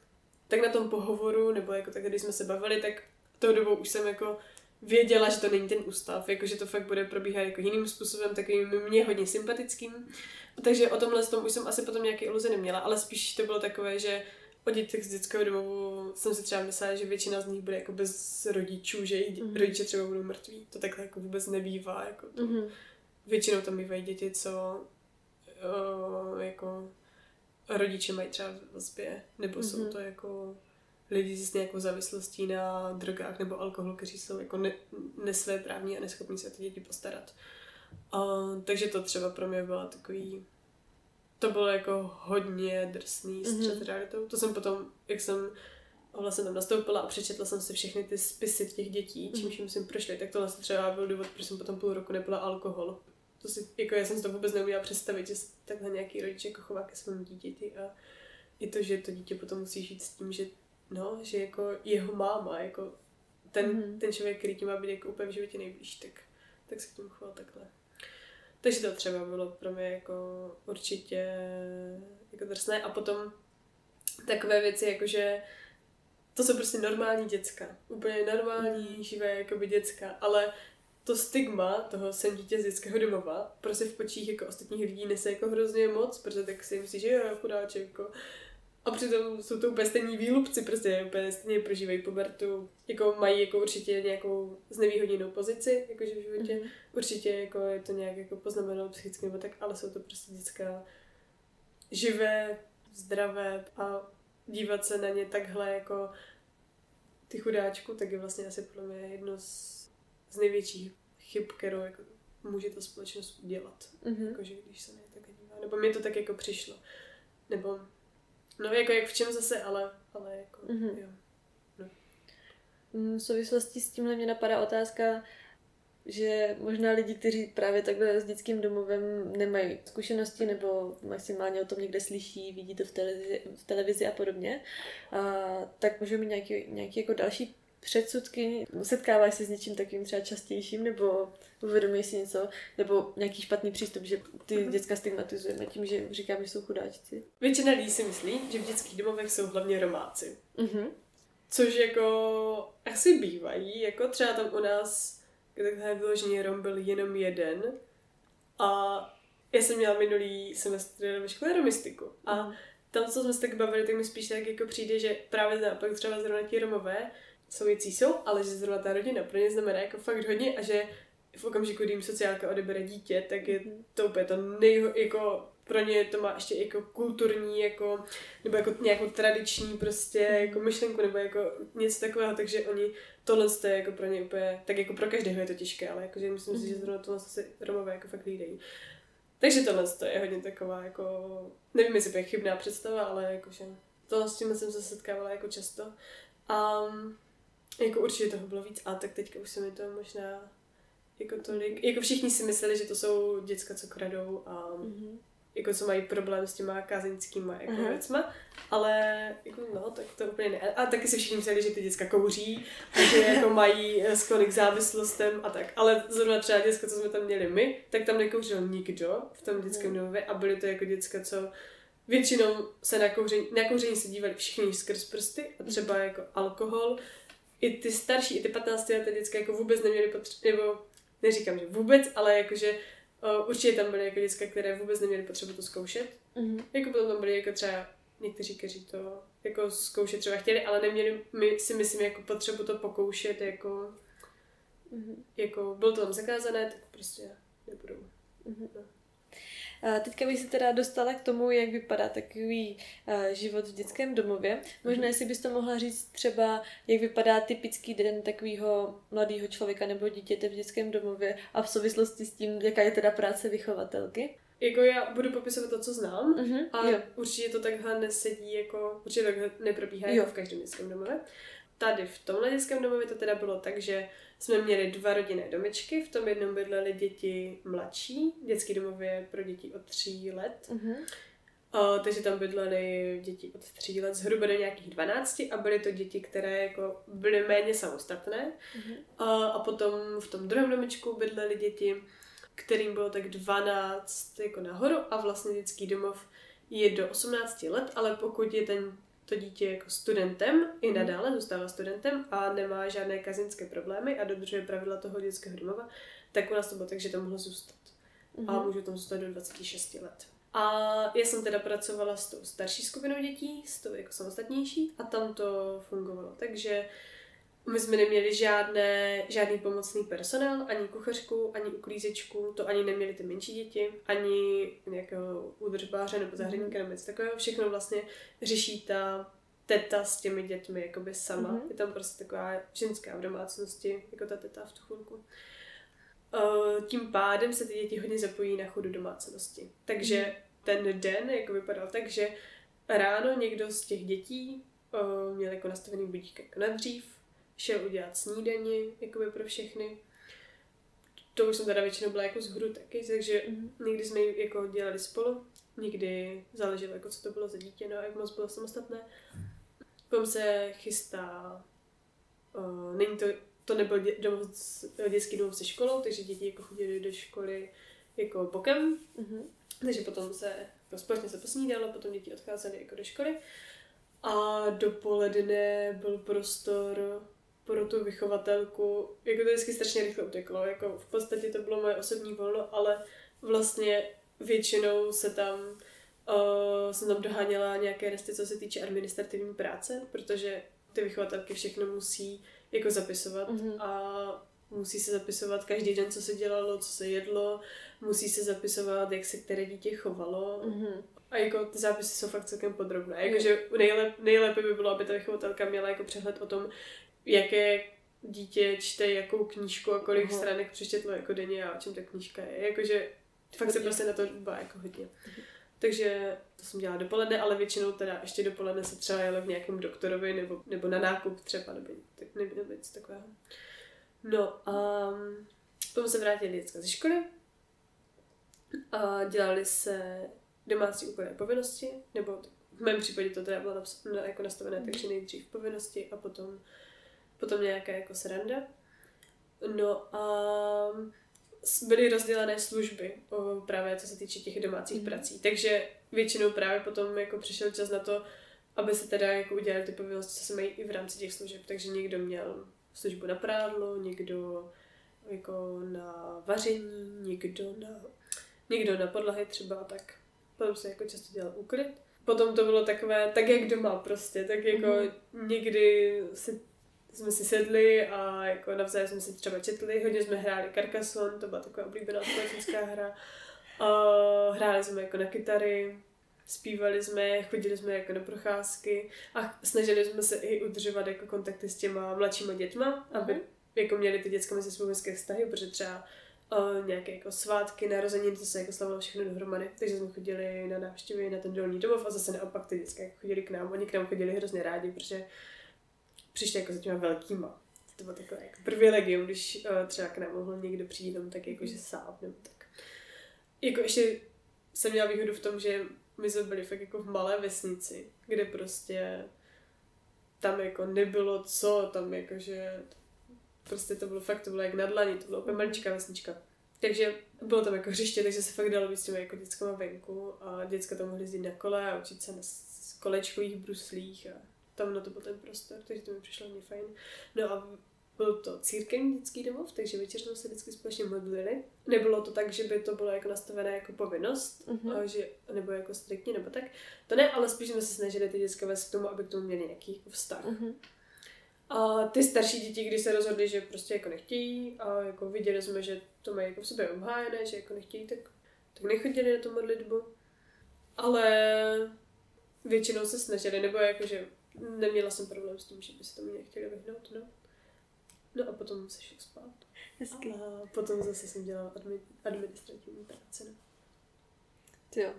B: tak na tom pohovoru, nebo jako tak, když jsme se bavili, tak tou dobou už jsem jako věděla, že to není ten ústav, jako že to fakt bude probíhat jako jiným způsobem, takovým mě hodně sympatickým. Takže o tomhle tom už jsem asi potom nějaké iluze neměla, ale spíš to bylo takové, že o dětech z dětského domovu jsem si třeba myslela, že většina z nich bude jako bez rodičů, že jejich mm-hmm. rodiče třeba budou mrtví. To takhle jako vůbec nebývá. Jako to. Mm-hmm. Většinou tam bývají děti, co uh, jako rodiče mají třeba v vazbě, nebo mm-hmm. jsou mhm. to jako lidi s nějakou závislostí na drogách nebo alkoholu, kteří jsou jako ne, nesvéprávní a neschopní se o ty děti postarat. Uh, takže to třeba pro mě bylo takový to bylo jako hodně drsný střed mm-hmm. realitou. To jsem potom, jak jsem vlastně tam nastoupila a přečetla jsem si všechny ty spisy těch dětí, čím mm-hmm. jsem prošli, tak to vlastně třeba byl důvod, proč jsem potom půl roku nepila alkohol. To si, jako já jsem si to vůbec neuměla představit, že takhle nějaký rodič jako chová ke svému dítěti a i to, že to dítě potom musí žít s tím, že no, že jako jeho máma, jako ten, mm-hmm. ten člověk, který ti má být jako úplně v životě nejblíž, tak, tak se k tomu choval takhle. Takže to třeba bylo pro mě jako určitě jako drsné. A potom takové věci, jako že to jsou prostě normální děcka. Úplně normální, mm. živé jakoby děcka. Ale to stigma toho jsem dítě z dětského domova prostě v počích jako ostatních lidí nese jako hrozně moc, protože tak si myslí, že jo, chudáček, jako. A přitom jsou to úplně stejní výlupci, prostě úplně stejně prožívají pubertu, jako mají jako určitě nějakou znevýhodněnou pozici, jakože v životě, mm-hmm. určitě jako je to nějak jako poznamenalo psychicky nebo tak, ale jsou to prostě dětská živé, zdravé a dívat se na ně takhle jako ty chudáčku, tak je vlastně asi pro mě jedno z, z největších chyb, kterou jako může ta společnost udělat. Mm-hmm. Jakože když se na tak dívá. Nebo mi to tak jako přišlo. Nebo No jako jak v čem zase, ale, ale jako, mm-hmm. jo. No.
A: Mm, v souvislosti s tímhle mě napadá otázka, že možná lidi, kteří právě takhle s dětským domovem nemají zkušenosti nebo maximálně o tom někde slyší, vidí to v televizi, v televizi a podobně, a, tak můžou mít nějaký, nějaký jako další předsudky, setkáváš se s něčím takovým třeba častějším, nebo uvědomuješ si něco, nebo nějaký špatný přístup, že ty mm-hmm. děcka stigmatizujeme tím, že říkáme, že jsou chudáčci?
B: Většina lidí si myslí, že v dětských domovech jsou hlavně romáci. Mm-hmm. Což jako asi bývají, jako třeba tam u nás, takhle vyloženě Rom byl jenom jeden a já jsem měla minulý semestr ve škole romistiku a mhm. tam, co jsme se tak bavili, tak mi spíš tak jako přijde, že právě naopak třeba zrovna ti Romové jsou věcí jsou, ale že zrovna ta rodina pro ně znamená jako fakt hodně a že v okamžiku, kdy jim sociálka odebere dítě, tak je to úplně to nejho, jako pro ně to má ještě jako kulturní, jako, nebo jako nějakou tradiční prostě jako myšlenku, nebo jako něco takového, takže oni tohle je jako pro ně úplně, tak jako pro každého je to těžké, ale jakože myslím si, že zrovna tohle se Romové jako fakt lídají. Takže tohle je hodně taková jako, nevím, jestli je chybná představa, ale jakože tohle s tím jsem se setkávala jako často. Um, jako určitě toho bylo víc, a tak teďka už se mi to možná jako tolik, jako všichni si mysleli, že to jsou děcka, co kradou a mm-hmm. jako co mají problém s těma kázeňskýma jako uh-huh. věcma, ale jako no, tak to úplně ne. A taky si všichni mysleli, že ty děcka kouří a že jako mají eh, sklony k závislostem a tak. Ale zrovna třeba děcka, co jsme tam měli my, tak tam nekouřil nikdo v tom dětském uh-huh. domově a byly to jako děcka, co většinou se na kouření, na kouření se dívali všichni skrz prsty a třeba jako alkohol i ty starší, i ty 15 leté děcka jako vůbec neměly potřebu, nebo neříkám, že vůbec, ale jakože uh, určitě tam byly jako děcka, které vůbec neměly potřebu to zkoušet. Mm-hmm. Jako potom tam byly jako třeba někteří, kteří to jako zkoušet třeba chtěli, ale neměli my si myslím jako potřebu to pokoušet, jako, mm-hmm. jako bylo to tam zakázané, tak prostě nebudou. Mm-hmm. No.
A: Teďka bych se teda dostala k tomu, jak vypadá takový život v dětském domově. Možná, mhm. jestli bys to mohla říct třeba, jak vypadá typický den takového mladého člověka nebo dítěte v dětském domově a v souvislosti s tím, jaká je teda práce vychovatelky.
B: Jako já budu popisovat to, co znám, uh-huh, a jo. určitě to takhle nesedí, jako určitě takhle neprobíhá jo. jako v každém dětském domově. Tady v tomhle dětském domově to teda bylo tak, že jsme měli dva rodinné domečky, v tom jednom bydleli děti mladší, dětský domov je pro děti od tří let. Uh-huh. A, takže tam bydleli děti od tří let, zhruba do nějakých 12 a byly to děti, které jako byly méně samostatné. Uh-huh. A, a potom v tom druhém domečku bydleli děti, kterým bylo tak 12 jako nahoru a vlastně dětský domov je do 18 let, ale pokud je ten to dítě jako studentem i mhm. nadále zůstává studentem a nemá žádné kazinské problémy a dodržuje pravidla toho dětského domova, tak u nás to bylo tak, že tam mohlo zůstat. Mm-hmm. A mhm. můžu tam zůstat do 26 let. A já jsem teda pracovala s tou starší skupinou dětí, s tou jako samostatnější a tam to fungovalo. Takže my jsme neměli žádné, žádný pomocný personál, ani kuchařku, ani uklízečku, to ani neměli ty menší děti, ani nějakého údržbáře nebo zahradníka nebo něco takového. Všechno vlastně řeší ta teta s těmi dětmi jakoby sama. Mm-hmm. Je tam prostě taková ženská v domácnosti, jako ta teta v tu chvilku. Uh, tím pádem se ty děti hodně zapojí na chodu domácnosti. Takže mm-hmm. ten den jako vypadal tak, že ráno někdo z těch dětí uh, měl jako nastavený budík jako na dřív, šel udělat snídani, jakoby pro všechny. To už jsem teda většinou byla jako z hru taky, takže mm-hmm. někdy jsme jako dělali spolu, někdy záleželo, jako co to bylo za dítě, no a jak moc bylo samostatné. Potom se chystá, uh, není to, to nebyl dě, domov, dětský domov se školou, takže děti jako chodili do školy jako bokem.
A: Mhm.
B: Takže potom se jako společně se posnídalo, potom děti odcházely jako do školy. A dopoledne byl prostor pro tu vychovatelku, jako to vždycky strašně rychle uteklo, jako v podstatě to bylo moje osobní volno, ale vlastně většinou se tam, uh, jsem tam doháněla nějaké resty, co se týče administrativní práce, protože ty vychovatelky všechno musí jako zapisovat
A: Mhm.
B: a musí se zapisovat každý den, co se dělalo, co se jedlo, musí se zapisovat, jak se které dítě chovalo,
A: Mhm.
B: a jako ty zápisy jsou fakt celkem podrobné. Jakože nejlep, nejlépe by bylo, aby ta vychovatelka měla jako přehled o tom, jaké dítě čte jakou knížku a kolik
A: Aha.
B: stránek přečetlo jako denně a o čem ta knížka je. Jakože fakt se
A: Hodně.
B: prostě na to dbá jako hodně. Takže to jsem dělala dopoledne, ale většinou teda ještě dopoledne se třeba jela v nějakém doktorovi nebo, nebo na nákup třeba, nebo, nebo, nebo něco takového. No a potom se vrátili děcka ze školy a dělali se domácí úkoly a povinnosti, nebo v mém případě to teda bylo naps- jako nastavené, takže nejdřív povinnosti a potom, potom nějaká jako sranda. No a byly rozdělené služby, právě co se týče těch domácích
A: Mhm.
B: prací. Takže většinou právě potom jako přišel čas na to, aby se teda jako udělali ty povinnosti, co se mají i v rámci těch služeb. Takže někdo měl službu na prádlo, někdo jako na vaření, někdo na, někdo na podlahy třeba tak. Potom se jako často dělal úklid. Potom to bylo takové, tak jak doma prostě, tak jako
A: Mhm.
B: někdy si, jsme si sedli a jako navzájem jsme si třeba četli, hodně jsme hráli Carcassonne, to byla taková oblíbená společenská hra. A hráli jsme jako na kytary, zpívali jsme, chodili jsme jako na procházky a snažili jsme se i udržovat jako kontakty s těma mladšíma dětma, aby
A: Mhm.
B: jako měli ty děcka mezi sebou hezké vztahy, protože třeba uh, nějaké jako svátky, narozeniny, to se jako slavilo všechno dohromady, takže jsme chodili na návštěvy na ten dolní domov a zase naopak ty děcka jako chodili k nám, oni k nám chodili hrozně rádi, protože přišli jako za těma velkýma. To bylo takové jako privilegium, když uh, třeba k nám mohl někdo přijít jenom tak jako, že sám nebo tak. Jako ještě jsem měla výhodu v tom, že my jsme byli fakt jako v malé vesnici, kde prostě tam jako nebylo co, tam jakože prostě to bylo fakt, to bylo jak na dlani, to bylo úplně maličká vesnička. Takže bylo tam jako hřiště, takže se fakt dalo být s těmi jako dětskama venku a děcka tam mohly jezdit na kole a učit se na kolečkových bruslích a tam na to byl ten prostor, takže to mi přišlo hodně fajn. No a byl to církevní dětský domov, takže večer jsme se vždycky společně modlili. Nebylo to tak, že by to bylo jako nastavené jako povinnost,
A: Mhm.
B: a že, nebo jako striktně, nebo tak. To ne, ale spíš jsme se snažili ty dětské vést k tomu, aby k tomu měli nějaký jako vztah.
A: Mhm.
B: A ty starší děti, když se rozhodli, že prostě jako nechtějí a jako viděli jsme, že to mají jako v sobě obhájené, že jako nechtějí, tak, tak nechodili na tu modlitbu. Ale většinou se snažili, nebo jako, že neměla jsem problém s tím, že by se tomu nechtěli vyhnout, no. No a potom se šel spát.
A: Hezky.
B: A potom zase jsem dělala admi- administrativní práce, no.
A: Ty jo.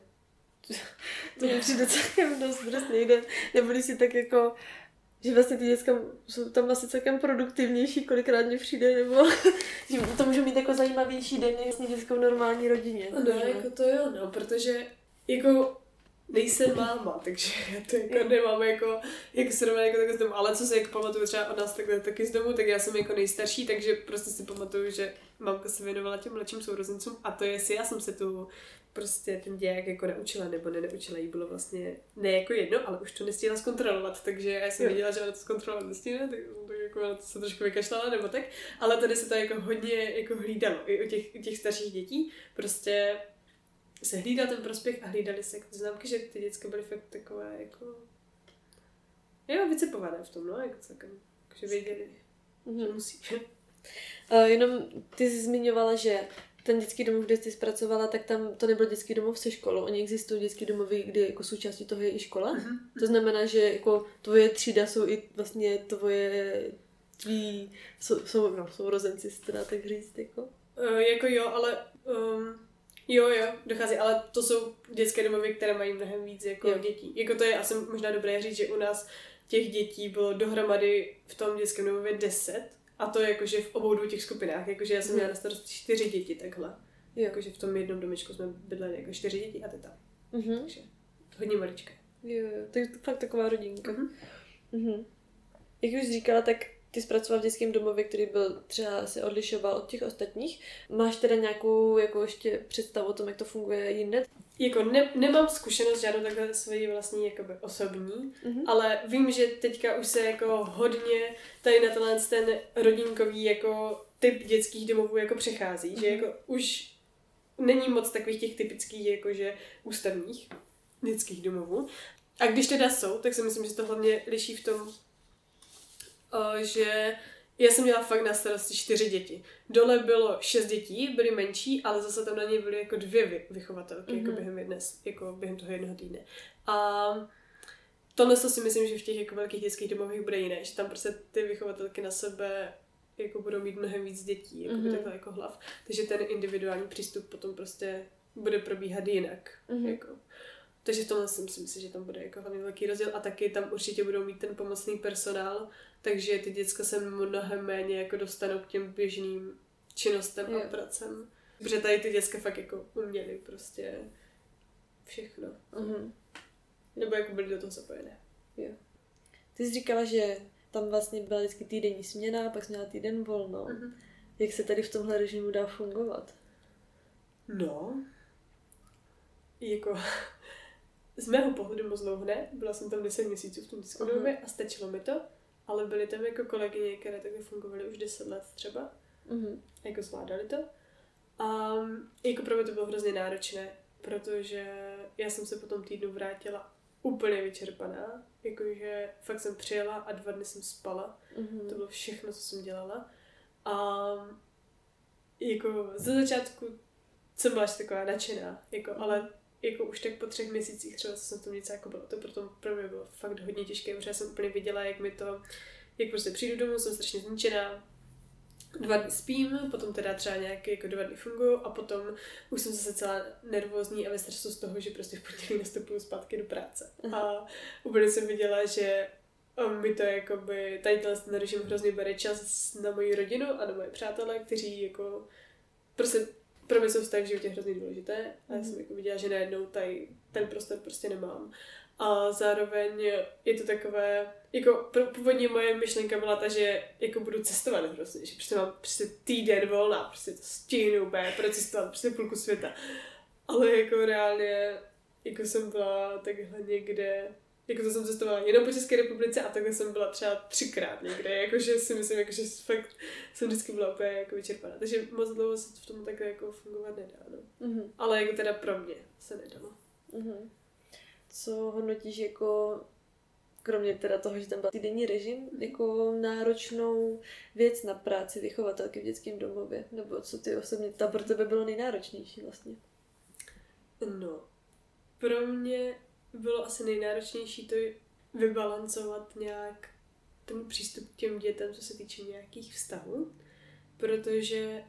A: To mi přijde celkem dost prostě někde, nebyli si tak jako, že vlastně ty děcka jsou tam asi celkem produktivnější, kolikrát mě přijde, nebo že to může mít jako zajímavější den, než vlastně v normální rodině.
B: No, jako to jo, no, protože jako nejsem máma, takže já to jako nemám jako, jak srovnat jako takhle z domu, ale co si jako pamatuju třeba od nás takhle taky z domu, tak já jsem jako nejstarší, takže prostě si pamatuju, že mamka se věnovala těm mladším sourozencům a to jestli já jsem se tu prostě ten děják jako naučila nebo nenaučila, jí bylo vlastně ne jako jedno, ale už to nestihla zkontrolovat, takže já jsem viděla, že ona to zkontrolovat nestihne, tak, tak jako ona to se trošku vykašlala nebo tak, ale tady se to jako hodně jako hlídalo, i u těch, u těch starších dětí, prostě se hlídal ten prospěch a hlídali se jako známky, že ty děcka byly fakt takové jako jo, vycepované v tom, no, jako celkem, že věděli, že
A: Mhm.
B: musí.
A: Uh, jenom ty jsi zmiňovala, že ten dětský domov, kde jsi zpracovala, tak tam to nebyl dětský domov se školou. Oni existují dětský domovy, kde jako součástí toho je i škola.
B: Mhm.
A: To znamená, že jako tvoje třída jsou i vlastně tvoje tví sou, sou, no, sourozenci, se dá tak říct, jako.
B: Uh, jako jo, ale um, jo, jo, dochází, ale to jsou dětské domovy, které mají mnohem víc jako
A: Jo.
B: dětí. Jako to je asi možná dobré říct, že u nás těch dětí bylo dohromady v tom dětském domově 10 a to jakože v obou dvou těch skupinách, jakože já jsem
A: Mhm.
B: měla na starosti čtyři děti takhle.
A: Jo.
B: Jakože v tom jednom domečku jsme bydleli jako čtyři děti a teta.
A: Mhm.
B: Takže hodně maličké.
A: Jo, jo, to fakt taková rodinka.
B: Mhm.
A: Mhm. Jak už říkala, tak ty zpracoval v dětském domově, který byl třeba se odlišoval od těch ostatních. Máš teda nějakou jako ještě představu o tom, jak to funguje jinde?
B: Jako ne, nemám zkušenost žádnou takhle svoji vlastní jakoby osobní, mm-hmm. ale vím, že teďka už se jako hodně tady na tenhle ten rodinkový jako typ dětských domovů jako přechází, mm-hmm. že mhm. jako už není moc takových těch typických jakože ústavních dětských domovů. A když teda jsou, tak si myslím, že to hlavně liší v tom, že já jsem měla fakt na starosti čtyři děti. Dole bylo šest dětí, byly menší, ale zase tam na ně byly jako dvě vy, vychovatelky, mm-hmm. jako mhm. během jedné, jako během toho jednoho týdne. A tohle si myslím, že v těch jako velkých dětských domovech bude jiné, že tam prostě ty vychovatelky na sebe jako budou mít mnohem víc dětí, jako mm-hmm. takhle jako hlav. Takže ten individuální přístup potom prostě bude probíhat jinak. Mm-hmm. Jako. Takže v tomhle si myslím, že tam bude jako hlavně velký rozdíl a taky tam určitě budou mít ten pomocný personál, takže ty děcka se mnohem méně jako dostanou k těm běžným činnostem jo. a pracem. Protože tady ty děcka fakt jako uměly prostě všechno. Mm-hmm. Nebo jako byly do toho zapojené.
A: Jo. Ty jsi říkala, že tam vlastně byla vždycky týdenní směna, pak jsi měla týden volno. Mm-hmm. Jak se tady v tomhle režimu dá fungovat?
B: No, jako z mého pohledu moc dlouho ne. Byla jsem tam 10 měsíců v tom dětském uh-huh. a stačilo mi to. Ale byly tam jako kolegyně, které takhle fungovaly už 10 let třeba. Uh-huh. Jako zvládali to. A jako pro mě to bylo hrozně náročné, protože já jsem se po tom týdnu vrátila úplně vyčerpaná. Jakože fakt jsem přijela a dva dny jsem spala. Uh-huh. To bylo všechno, co jsem dělala. A jako ze začátku jsem byla taková nadšená, jako, ale jako už tak po třech měsících třeba, jsem to něco jako bylo, to proto pro mě bylo fakt hodně těžké, protože já jsem úplně viděla, jak mi to, jak prostě přijdu domů, jsem strašně zničená, dva dny spím, potom teda třeba nějaké jako dva dny fungují a potom už jsem zase celá nervózní a ve stresu z toho, že prostě v pondělí nastupuju zpátky do práce. A úplně jsem viděla, že mi to jakoby, tady ten režim hrozně bere čas na moji rodinu a na moje přátelé, kteří jako prostě pro mě jsou vztahy v životě hrozně důležité a já jsem mhm. jako viděla, že najednou tady ten prostor prostě nemám. A zároveň je to takové, jako původně moje myšlenka byla ta, že jako budu cestovat hrozně, že prostě mám prostě týden volna, prostě to stihnu úplně procestovat prostě půlku světa. Ale jako reálně, jako jsem byla takhle někde jako to jsem cestovala jenom po České republice a takhle jsem byla třeba třikrát někde, jakože si myslím, jakože fakt jsem vždycky byla úplně jako vyčerpaná. Takže moc dlouho se v tom takhle jako fungovat nedá, no. Mm-hmm. Ale jako teda pro mě se nedalo. Mm-hmm.
A: Co hodnotíš jako kromě teda toho, že tam byl týdenní režim, jako náročnou věc na práci vychovatelky v dětském domově? Nebo co ty osobně, ta pro tebe bylo nejnáročnější vlastně?
B: No, pro mě bylo asi nejnáročnější to vybalancovat nějak ten přístup k těm dětem, co se týče nějakých vztahů, protože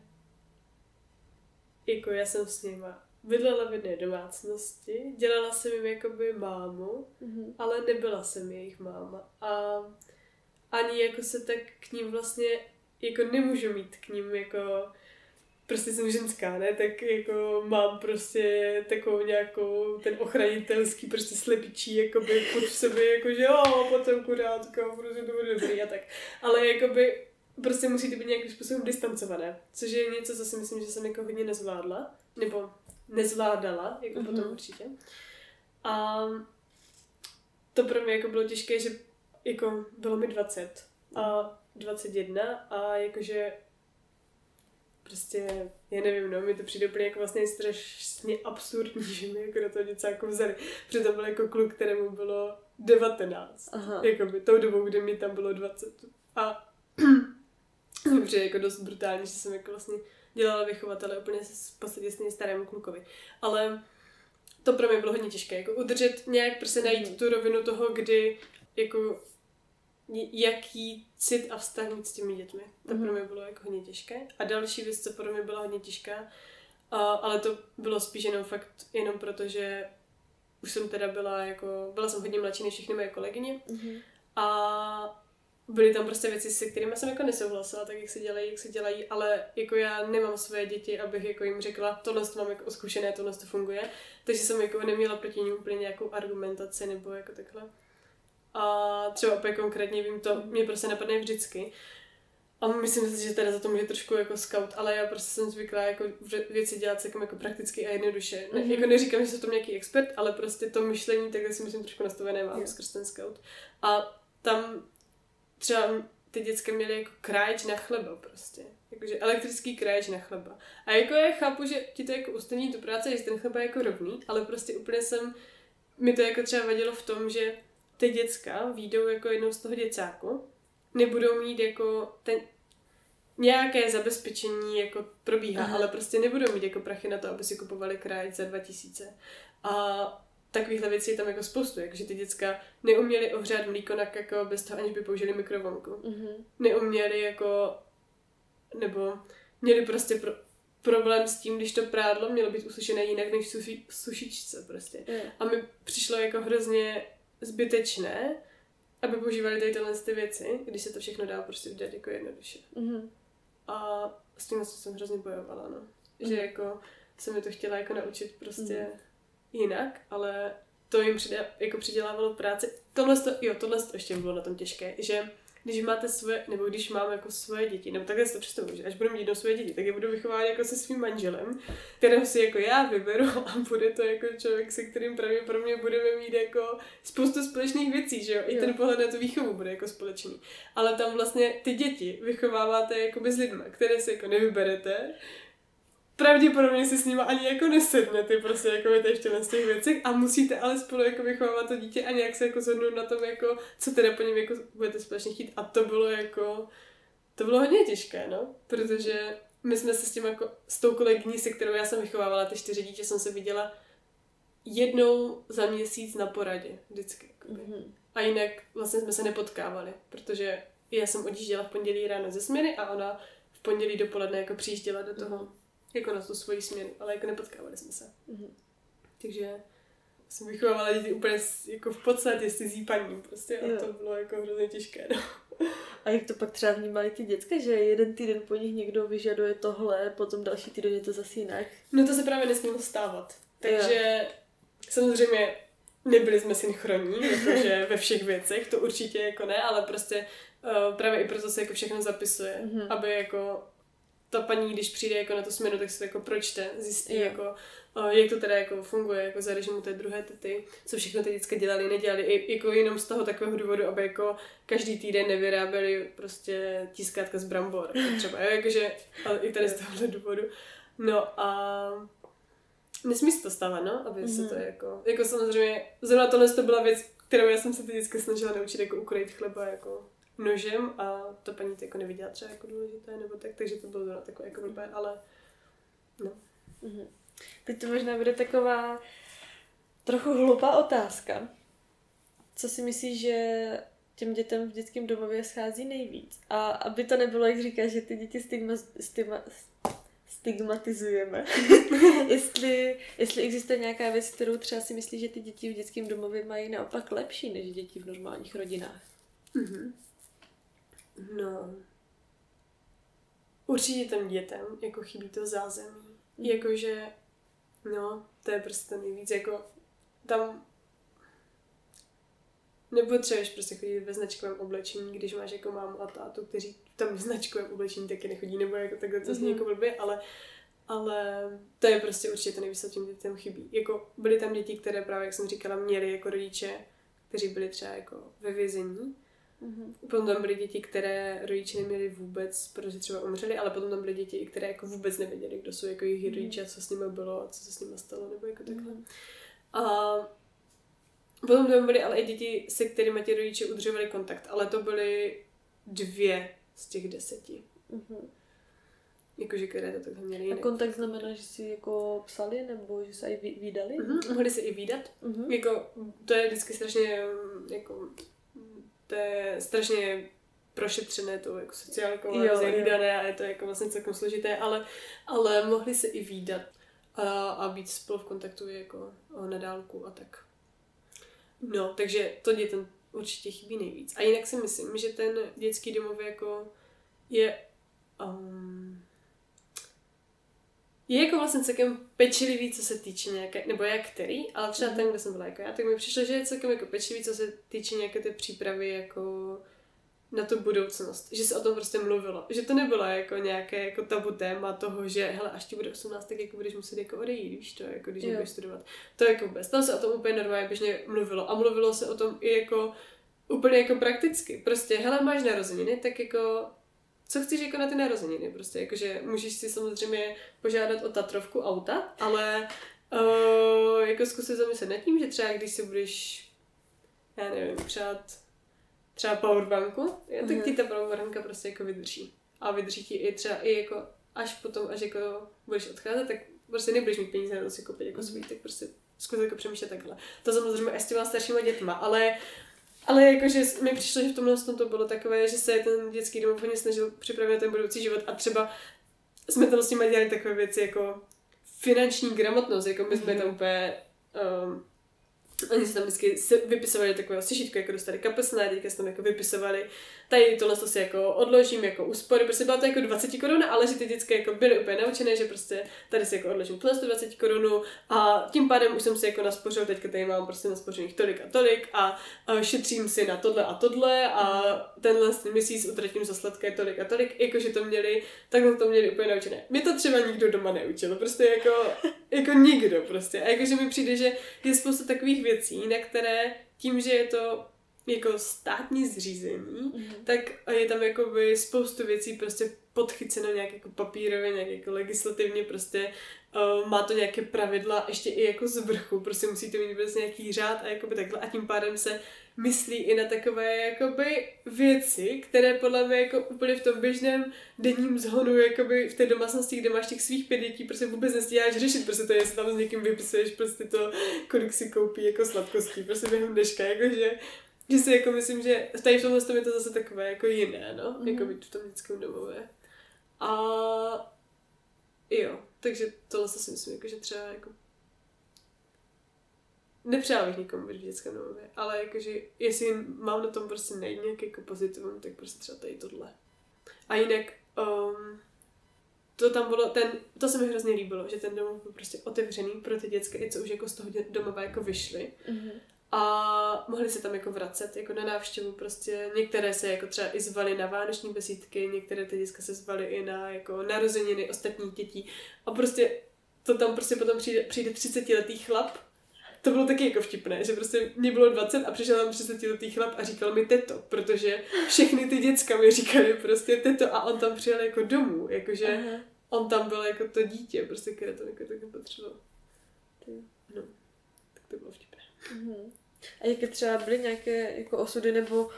B: jako já jsem s nima bydlela v jedné domácnosti, dělala jsem jim jakoby mámu, mm-hmm. ale nebyla jsem jejich máma a ani jako se tak k ním vlastně jako nemůžu mít k ním jako prostě jsem ženská, ne, tak jako mám prostě takovou nějakou, ten ochranitelský prostě slepičí, jakoby pod v sobě, jako že jo, potom kurátko, prostě to bude dobrý a tak. Ale jakoby prostě musí to být nějakým způsobem distancované, což je něco, co si myslím, že jsem jako hodně nezvládla, nebo nezvládala, jako mm-hmm. potom určitě. A to pro mě jako bylo těžké, že jako bylo mi 20 a 21 a jakože prostě, já nevím, no, mi to přijde úplně jako vlastně strašně absurdní, že mi jako do toho něco jako vzali. Protože to byl jako kluk, kterému bylo 19. Aha. Jakoby tou dobou, kdy mi tam bylo 20. A přijde jako dost brutální, že jsem jako vlastně dělala vychovatele úplně v podstatě s starému klukovi. Ale to pro mě bylo hodně těžké, jako udržet nějak, prostě najít mm. tu rovinu toho, kdy jako jaký cit a vztah mít s těmi dětmi. To mm-hmm. pro mě bylo jako hodně těžké. A další věc, co pro mě byla hodně těžká, a, ale to bylo spíš jenom fakt jenom proto, že už jsem teda byla jako, byla jsem hodně mladší než všechny moje kolegyně mm-hmm. a byly tam prostě věci, se kterými jsem jako nesouhlasila, tak jak se dělají, jak se dělají, ale jako já nemám své děti, abych jako jim řekla, tohle to mám jako zkušené, tohle to funguje, takže jsem jako neměla proti ním úplně nějakou argumentaci nebo jako takhle. A třeba opět konkrétně vím to, mě prostě napadne vždycky. A myslím si, že teda za to může trošku jako scout, ale já prostě jsem zvyklá jako věci dělat celkem jako prakticky a jednoduše. Ne, mm-hmm. Jako neříkám, že jsem tom nějaký expert, ale prostě to myšlení takhle si myslím trošku nastavené mám yeah. skrz ten scout. A tam třeba ty dětské měly jako kráč na chleba prostě. Jakože elektrický kráč na chleba. A jako já chápu, že ti to jako ustaní tu práce, že ten chleba je jako rovný, ale prostě úplně jsem, mi to jako třeba vadilo v tom, že ty děcka výjdou jako jednou z toho děcáku, nebudou mít jako ten nějaké zabezpečení jako probíhá, Aha. ale prostě nebudou mít jako prachy na to, aby si kupovali kráč za 2000. A takovýchhle věcí je tam jako spoustu, jakože ty děcka neuměli ohřát mlíko na kakao bez toho, aniž by použili mikrovlnku. Mm-hmm. Neuměli jako, nebo měli prostě pro, problém s tím, když to prádlo mělo být usušené jinak než v suši, sušičce prostě. Mm. A mi přišlo jako hrozně zbytečné, aby používali tady tyhle ty věci, když se to všechno dá prostě udělat jako jednoduše. Mm-hmm. A s tím jsem hrozně bojovala, no. Mm-hmm. Že jako jsem mi to chtěla jako naučit prostě mm-hmm jinak, ale to jim přidá, jako přidělávalo práci. Tohle, to, jo, tohle to ještě bylo na tom těžké, že když máte svoje, nebo když mám jako svoje děti, nebo takhle si to představuji, že až budu mít jednou svoje děti, tak je budu vychovávat jako se svým manželem, kterého si jako já vyberu a bude to jako člověk, se kterým pravděpodobně budeme mít jako spoustu společných věcí, že jo? I ten pohled na tu výchovu bude jako společný. Ale tam vlastně ty děti vychováváte jako s lidmi, které si jako nevyberete, pravděpodobně si s nima ani jako nesednete prostě jako ještě na těch věcech a musíte ale spolu jako vychovávat to dítě a nějak se jako zhodnout na tom jako, co teda po něm jako budete společně chtít a to bylo jako, to bylo hodně těžké, no, protože my jsme se s tím jako, s tou kolegyní, se kterou já jsem vychovávala ty čtyři dítě, jsem se viděla jednou za měsíc na poradě, vždycky. Mm-hmm. A jinak vlastně jsme se nepotkávali, protože já jsem odjížděla v pondělí ráno ze směny a ona v pondělí dopoledne jako přijížděla do toho mm-hmm jako na tu svoji směnu, ale jako nepotkávali jsme se. Mm-hmm. Takže jsem vychovávala děti úplně jako v podstatě s zípaním prostě a jo. to bylo jako hrozně těžké, no.
A: A jak to pak třeba vnímali ty děcka, že jeden týden po nich někdo vyžaduje tohle, potom další týden je to zase jinak?
B: No to se právě nesmělo stávat. Takže jo. samozřejmě nebyli jsme synchronní, jakože ve všech věcech, to určitě jako ne, ale prostě uh, právě i proto se jako všechno zapisuje, mm-hmm. aby jako ta paní, když přijde jako na tu směnu, tak se to jako pročte, zjistí yeah. jako, jak to teda jako funguje jako za režimu té druhé tety, co všechno ty děcka dělali, nedělali, I, jako jenom z toho takového důvodu, aby jako každý týden nevyráběli prostě tiskátka z brambor, třeba, jo, jakože, ale i tady z tohohle důvodu. No a nesmí se to stávat, no, aby mm-hmm. se to mhm. jako, jako samozřejmě, zrovna tohle to byla věc, kterou já jsem se ty vždycky snažila naučit jako ukrojit chleba, jako nožem a to paní to jako neviděla třeba jako důležité nebo tak, takže to bylo takové jako blbé, ale no. Mm-hmm.
A: Teď to možná bude taková trochu hloupá otázka. Co si myslíš, že těm dětem v dětském domově schází nejvíc? A aby to nebylo, jak říkáš, že ty děti stigma, stigma, stigmatizujeme. jestli, jestli existuje nějaká věc, kterou třeba si myslíš, že ty děti v dětském domově mají naopak lepší než děti v normálních rodinách. Mm-hmm.
B: No, určitě těm dětem jako chybí to zázemí. Mm. Jakože, no, to je prostě nejvíc, jako tam nepotřebuješ prostě chodit ve značkovém oblečení, když máš jako mámu a tátu, kteří tam v značkovém oblečení taky nechodí, nebo jako takhle to zní mm-hmm. jako blbě, ale, ale to je prostě určitě to nejvíc, co těm dětem chybí. Jako byly tam děti, které právě, jak jsem říkala, měly jako rodiče, kteří byli třeba jako ve vězení Mm-hmm. Potom tam byly děti, které rodiče neměli vůbec, protože třeba umřeli, ale potom tam byly děti, které jako vůbec nevěděli, kdo jsou jako jejich mm-hmm. rodiče, co s nimi bylo a co se s nimi stalo, nebo jako takhle. Mm-hmm. A potom tam byly ale i děti, se kterými ti rodiče udržovali kontakt, ale to byly dvě z těch deseti. Mm-hmm. Jakože které to takhle měly
A: jinak. A kontakt znamená, že si jako psali nebo že se i vydali?
B: Mm-hmm. Mohli se i výdat. Mm-hmm. Jako, to je vždycky strašně jako to je strašně prošetřené to jako sociálkou a zahlídané a je to jako vlastně celkem složité, ale, ale mohli se i výdat a, a být spolu v kontaktu jako na dálku a tak. No, takže to dětem určitě chybí nejvíc. A jinak si myslím, že ten dětský domov jako je um, je jako vlastně celkem pečlivý, co se týče nějaké, nebo jak který, ale třeba mm. ten, kde jsem byla jako já, tak mi přišlo, že je celkem jako pečlivý, co se týče nějaké ty přípravy jako na tu budoucnost, že se o tom prostě mluvilo, že to nebylo jako nějaké jako tabu téma toho, že hele, až ti bude 18, tak jako budeš muset jako odejít, víš to, jako když budeš studovat. To je jako vůbec, tam se o tom úplně normálně běžně mluvilo a mluvilo se o tom i jako úplně jako prakticky. Prostě, hele, máš narozeniny, tak jako co chceš jako na ty narozeniny, prostě, jakože můžeš si samozřejmě požádat o Tatrovku auta, ale uh, jako zkusit zamyslet nad tím, že třeba když si budeš, já nevím, přát třeba powerbanku, tak mm-hmm. ti ta powerbanka prostě jako vydrží. A vydrží ti i třeba i jako až potom, až jako budeš odcházet, tak prostě nebudeš mít peníze na to si koupit jako svůj, tak prostě zkusit jako přemýšlet takhle. To samozřejmě s těma staršíma dětma, ale ale jakože mi přišlo, že v tomhle tom to bylo takové, že se ten dětský domov hodně snažil připravit na ten budoucí život a třeba jsme tam s nimi dělali takové věci jako finanční gramotnost, jako my jsme mhm. tam úplně um, Oni se tam vždycky vypisovali takové sešitko, jako dostali kapesné, teďka se tam jako vypisovali tady tohle to si jako odložím jako úspory, prostě byla to jako 20 korun, ale že ty dětské jako byly úplně naučené, že prostě tady si jako odložím plus 20 korun a tím pádem už jsem si jako naspořil, teďka tady mám prostě naspořených tolik a tolik a, a šetřím si na tohle a tohle a tenhle měsíc utratím za sladké tolik a tolik, jakože to měli, takhle to měli úplně naučené. Mě to třeba nikdo doma neučil, prostě jako, jako nikdo prostě. A jakože mi přijde, že je spousta takových věcí, na které tím, že je to jako státní zřízení, mm-hmm. tak je tam jakoby spoustu věcí prostě podchyceno nějak jako papírově, nějak jako legislativně prostě uh, má to nějaké pravidla ještě i jako z vrchu, prostě musíte mít prostě nějaký řád a jakoby takhle a tím pádem se myslí i na takové jakoby věci, které podle mě jako úplně v tom běžném denním zhonu jakoby v té domácnosti, kde máš těch svých pět dětí, prostě vůbec nestíháš řešit, prostě to je, jestli tam s někým vypisuješ prostě to, kolik si koupí jako sladkostí, prostě během dneška, jakože že si jako myslím, že tady v tomhle je to zase takové jako jiné, no, mm-hmm. jako být v tom dětském domově. A jo, takže tohle si myslím, jako, že třeba jako nepřála bych nikomu být v dětském domově, ale jakože jestli mám na tom prostě najít nějaký jako pozitivum, tak prostě třeba tady tohle. A jinak um, to tam bylo, ten, to se mi hrozně líbilo, že ten domov byl prostě otevřený pro ty dětské, co už jako z toho domova jako vyšly. Mm-hmm a mohli se tam jako vracet jako na návštěvu prostě. Některé se jako třeba i zvali na vánoční besídky, některé ty děcka se zvali i na jako narozeniny ostatních dětí a prostě to tam prostě potom přijde, přijde 30 letý chlap to bylo taky jako vtipné, že prostě mě bylo 20 a přišel tam 30 letý chlap a říkal mi teto, protože všechny ty děcka mi říkali prostě teto a on tam přijel jako domů, jakože Aha. on tam byl jako to dítě, prostě které to jako taky potřeboval. No, tak to bylo vtipné.
A: Mm-hmm. A jaké třeba byly nějaké jako osudy, nebo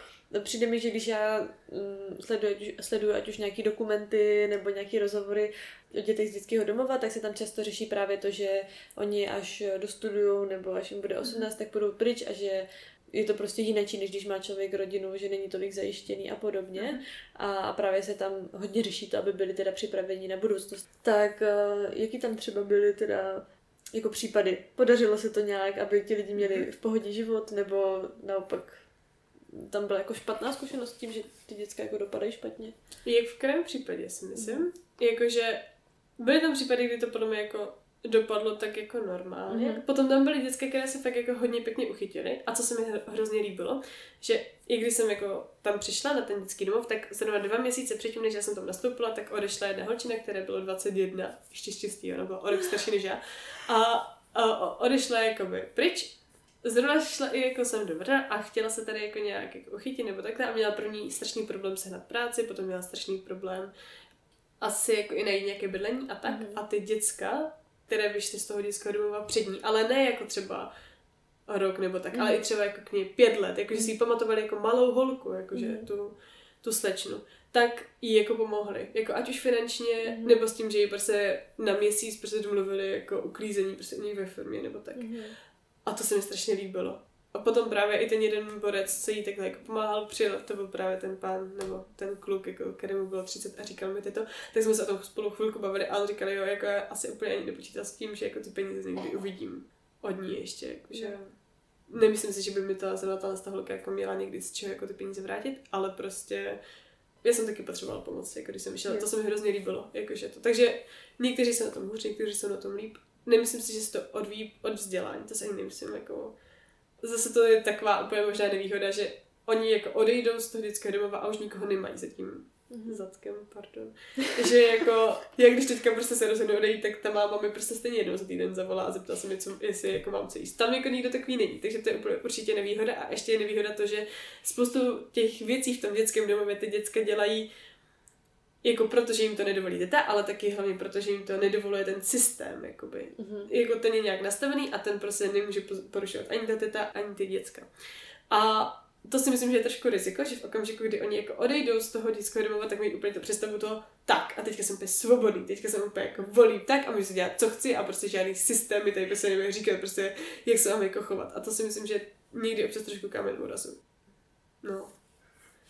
A: přijde mi, že když já mm, sleduju, sleduju ať už nějaké dokumenty nebo nějaké rozhovory o dětech z dětského domova, tak se tam často řeší právě to, že oni až dostudují nebo až jim bude 18, tak budou pryč a že je to prostě jináčí, než když má člověk rodinu, že není tolik zajištěný a podobně. Mm. A, a právě se tam hodně řeší to, aby byli teda připraveni na budoucnost. Tak uh, jaký tam třeba byly teda jako případy. Podařilo se to nějak, aby ti lidi měli mhm. v pohodě život, nebo naopak tam byla jako špatná zkušenost s tím, že ty děcka jako dopadají špatně?
B: Jak v kterém případě si myslím? Mm. Jakože byly tam případy, kdy to podle mě jako dopadlo tak jako normálně. Mm-hmm. Potom tam byly dětské, které se fakt jako hodně pěkně uchytily. A co se mi hrozně líbilo, že i když jsem jako tam přišla na ten dětský domov, tak zrovna dva měsíce předtím, než já jsem tam nastoupila, tak odešla jedna holčina, která bylo 21, ještě štěstí, ona byla o rok starší než já. A, a odešla jakoby pryč zrovna šla i jako jsem dobrá a chtěla se tady jako nějak jako uchytit nebo takhle a měla první strašný problém sehnat práci, potom měla strašný problém asi jako i najít nějaké bydlení a tak. Mm-hmm. A ty děcka které vyšly z toho dětského domova před ní, ale ne jako třeba rok nebo tak, mm. ale i třeba jako k ní pět let, jakože si ji pamatovali jako malou holku, jakože mm. tu, tu slečnu, tak jí jako pomohli, jako ať už finančně, mm. nebo s tím, že jí prostě na měsíc prostě domluvili jako uklízení prostě u ní ve firmě nebo tak. Mm. A to se mi strašně líbilo. A potom právě i ten jeden borec, co jí takhle jako pomáhal, přijel, to byl právě ten pán, nebo ten kluk, jako, kterému bylo 30 a říkal mi to, tak jsme se o tom spolu chvilku bavili a on říkal, jo, jako já asi úplně ani nepočítal s tím, že jako ty peníze někdy uvidím od ní ještě, jako, že nemyslím si, že by mi ta zrovna ta holka jako měla někdy z čeho jako ty peníze vrátit, ale prostě já jsem taky potřebovala pomoc, jako když jsem myšlela, to se mi hrozně líbilo, jakože to. Takže někteří jsou na tom hůř, někteří jsou na tom líp. Nemyslím si, že se to odvíjí od vzdělání, to se ani nemyslím, jako zase to je taková úplně možná nevýhoda, že oni jako odejdou z toho dětského domova a už nikoho nemají zatím mm-hmm. zadkem, pardon. že jako, jak když teďka prostě se rozhodnu odejít, tak ta máma mi prostě stejně jednou za týden zavolá a zeptá se mi, co, jestli jako mám co jíst. Tam jako nikdo takový není, takže to je úplně určitě nevýhoda a ještě je nevýhoda to, že spoustu těch věcí v tom dětském domově ty děcka dělají jako protože jim to nedovolí teta, ale taky hlavně protože jim to nedovoluje ten systém, jakoby. Mm-hmm. Jako ten je nějak nastavený a ten prostě nemůže porušovat ani ta teta, ani ty děcka. A to si myslím, že je trošku riziko, že v okamžiku, kdy oni jako odejdou z toho dětského domova, tak mají úplně to představu toho, tak a teďka jsem úplně svobodný, teďka jsem úplně jako volí tak a můžu si dělat, co chci a prostě žádný systém mi tady prostě nevím říkat, prostě jak se mám jako chovat. A to si myslím, že někdy občas trošku kámen úrazu. No.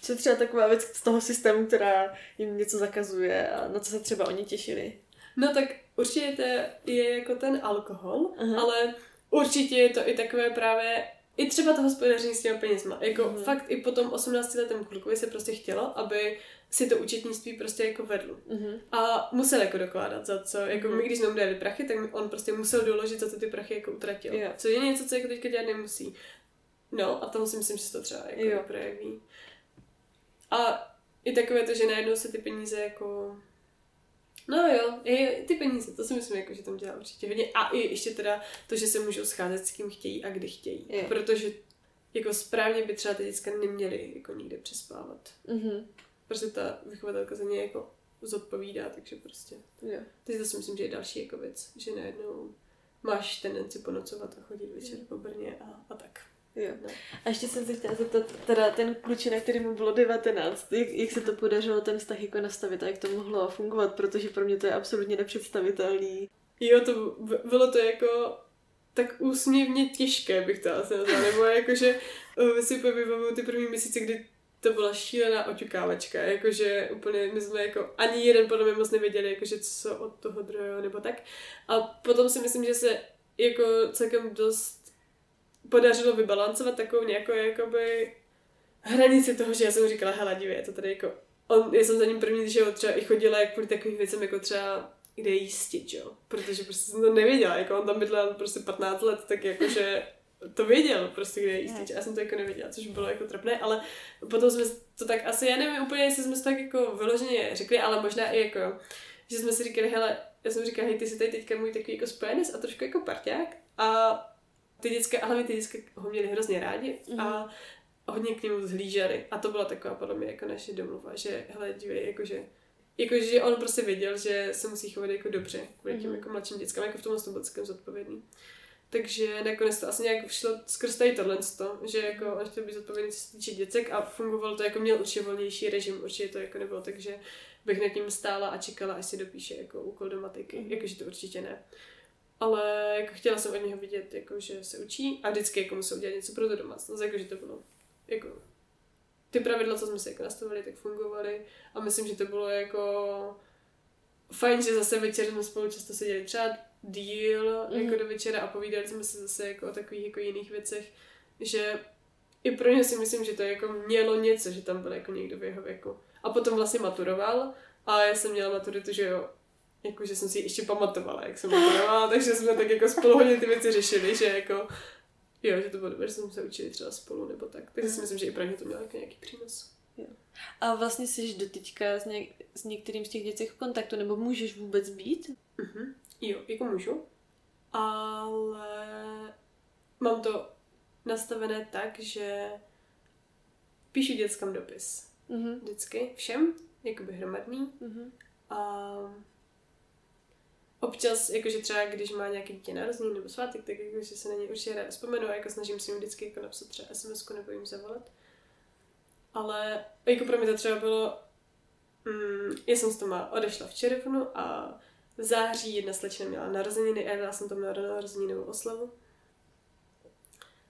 A: Co třeba taková věc z toho systému, která jim něco zakazuje a na co se třeba oni těšili?
B: No tak určitě je jako ten alkohol, Aha. ale určitě je to i takové právě i třeba to hospodaření s těmi penězma. Jako mm. fakt i po tom 18 letém klukovi se prostě chtělo, aby si to účetnictví prostě jako vedl. Mm-hmm. A musel jako dokládat za co, jako mm-hmm. my když jsme mu dali prachy, tak on prostě musel doložit, za co ty prachy jako utratil. Yeah. Co je něco, co jako teďka dělat nemusí. No a tam si myslím, že se to třeba jako jo. projeví. A i takové to, že najednou se ty peníze jako No jo, je, ty peníze, to si myslím, jako, že tam dělá určitě hodně. A i ještě teda to, že se můžou scházet s kým chtějí a kdy chtějí. Je. Protože jako správně by třeba ty děcka neměly jako nikde přespávat. Mm-hmm. Prostě ta vychovatelka za ně jako zodpovídá, takže prostě. Jo. Takže to si myslím, že je další jako věc, že najednou máš tendenci ponocovat a chodit večer po Brně a, a tak.
A: Jo. No. A ještě jsem se chtěla zeptat, teda ten klučina, který mu bylo 19, jak, jak se to podařilo ten vztah jako nastavit a jak to mohlo fungovat, protože pro mě to je absolutně nepředstavitelný.
B: Jo, to bylo to jako tak úsměvně těžké, bych to asi nazvala, nebo jakože uh, si vybavuju ty první měsíce, kdy to byla šílená oťukávačka, jakože úplně my jsme jako ani jeden podle mě moc nevěděli, jakože co od toho druhého nebo tak. A potom si myslím, že se jako celkem dost podařilo vybalancovat takovou nějakou jakoby hranici toho, že já jsem říkala, hele, dívej, je to tady jako on, já jsem za ním první, že jo, třeba i chodila jak kvůli takovým věcem, jako třeba kde jístit, jo, protože prostě jsem to nevěděla, jako on tam bydlel prostě 15 let, tak jakože to věděl prostě, kde jístit, já jsem to jako nevěděla, což bylo jako trapné, ale potom jsme to tak asi, já nevím úplně, jestli jsme to tak jako vyloženě řekli, ale možná i jako, že jsme si říkali, hele, já jsem říkala, hej, ty jsi tady teďka můj takový jako spojenec a trošku jako parťák a ty dětské, ale ty dětské ho měli hrozně rádi mm. a mhm. hodně k němu zhlíželi. A to byla taková podle mě jako naše domluva, že hele, dívej, jakože Jakože on prostě věděl, že se musí chovat jako dobře kvůli těm mm. jako mladším dětskám, jako v tomhle tom byl celkem zodpovědný. Takže nakonec to asi nějak šlo skrz tady tohle, že jako on chtěl být zodpovědný, co se týče děcek a fungovalo to jako měl určitě volnější režim, určitě to jako nebylo tak, že bych nad ním stála a čekala, až si dopíše jako úkol do matiky, mm. jakože to určitě ne ale jako chtěla jsem od něho vidět, jako, že se učí a vždycky jako musel dělat něco pro to domácnost, jako, že to bylo jako ty pravidla, co jsme si jako nastavili, tak fungovaly a myslím, že to bylo jako fajn, že zase večer jsme spolu často seděli třeba díl mm. jako do večera a povídali jsme se zase jako o takových jako jiných věcech, že i pro ně si myslím, že to jako mělo něco, že tam byl jako někdo v jeho věku. A potom vlastně maturoval a já jsem měla maturitu, že jo, jako, že jsem si ještě pamatovala, jak jsem maturovala, takže jsme tak jako spolu hodně ty věci řešili, že jako, jo, že to bylo dobré, že jsme se učili třeba spolu nebo tak. Takže si myslím, že i pro ně to mělo jako nějaký přínos.
A: Jo. A vlastně jsi do teďka s, něk- s některým z těch dětí v kontaktu, nebo můžeš vůbec být?
B: Uh-huh. Jo, jako můžu, ale mám to nastavené tak, že píšu dětskám dopis. Uh-huh. Vždycky, všem, jakoby hromadný. Uh-huh. A občas, jakože třeba když má nějaký dítě narozený nebo svátek, tak jakože se na ně určitě ráda vzpomenu a jako snažím si jim vždycky jako napsat třeba sms nebo jim zavolat. Ale jako pro mě to třeba bylo, mm, já jsem s tomu odešla v červnu a v září jedna slečna měla narozeniny a já jsem tam měla narozeninovou oslavu.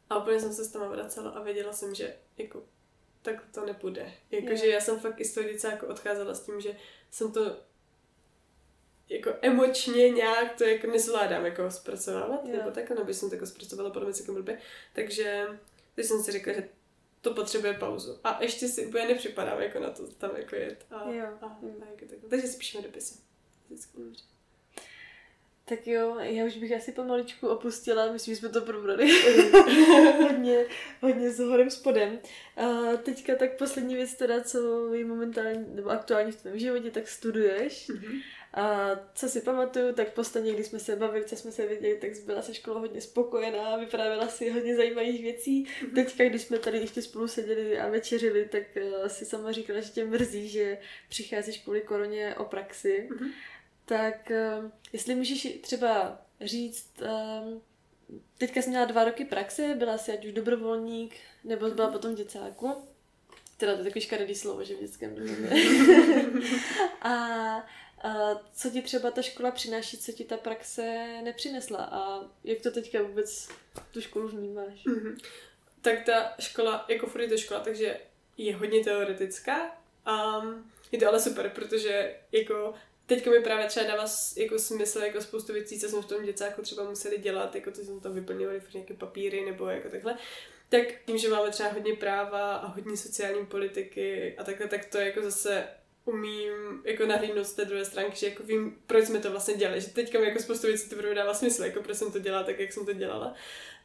B: A úplně jsem se s tomu vracela a věděla jsem, že jako tak to nepůjde. Jakože já jsem fakt i z toho jako odcházela s tím, že jsem to jako emočně nějak to jako nezvládám jako zpracovávat, yeah. nebo tak, nebo jsem to jako zpracovala podle mě blbě. Takže teď jsem si řekla, že to potřebuje pauzu. A ještě si úplně nepřipadám jako na to tam jako jet. A,
A: Jo.
B: a, a jako takhle. Takže si píšeme dopisy. Vždycky dobře.
A: Tak jo, já už bych asi pomaličku opustila, myslím, že jsme to probrali hodně, hodně s horem spodem. A teďka tak poslední věc teda, co je momentálně, nebo aktuálně v tvém životě, tak studuješ.
B: Mhm.
A: A co si pamatuju, tak posledně, když jsme se bavili, co jsme se viděli, tak byla se školou hodně spokojená, vyprávěla si hodně zajímavých věcí.
B: Mhm.
A: Teďka, když jsme tady ještě spolu seděli a večeřili, tak uh, si sama říkala, že tě mrzí, že přicházíš kvůli koroně o praxi.
B: Mhm.
A: Tak uh, jestli můžeš třeba říct, um, teďka jsi měla dva roky praxe, byla jsi ať už dobrovolník, nebo jsi byla potom děcáku. Teda to je takový škaredý slovo, že v dětském a co ti třeba ta škola přináší, co ti ta praxe nepřinesla a jak to teďka vůbec tu školu vnímáš?
B: Mhm. Tak ta škola, jako furt je to škola, takže je hodně teoretická. Um, je to ale super, protože jako teďka mi právě třeba dává jako smysl jako spoustu věcí, co jsme v tom děcáku třeba museli dělat, jako to jsme tam vyplňovali nějaké papíry nebo jako takhle. Tak tím, že máme třeba hodně práva a hodně sociální politiky a takhle, tak to jako zase umím jako nahlídnout z té druhé stránky, že jako vím, proč jsme to vlastně dělali, že teďka mi jako spoustu věcí to dává smysl, jako proč jsem to dělala tak, jak jsem to dělala.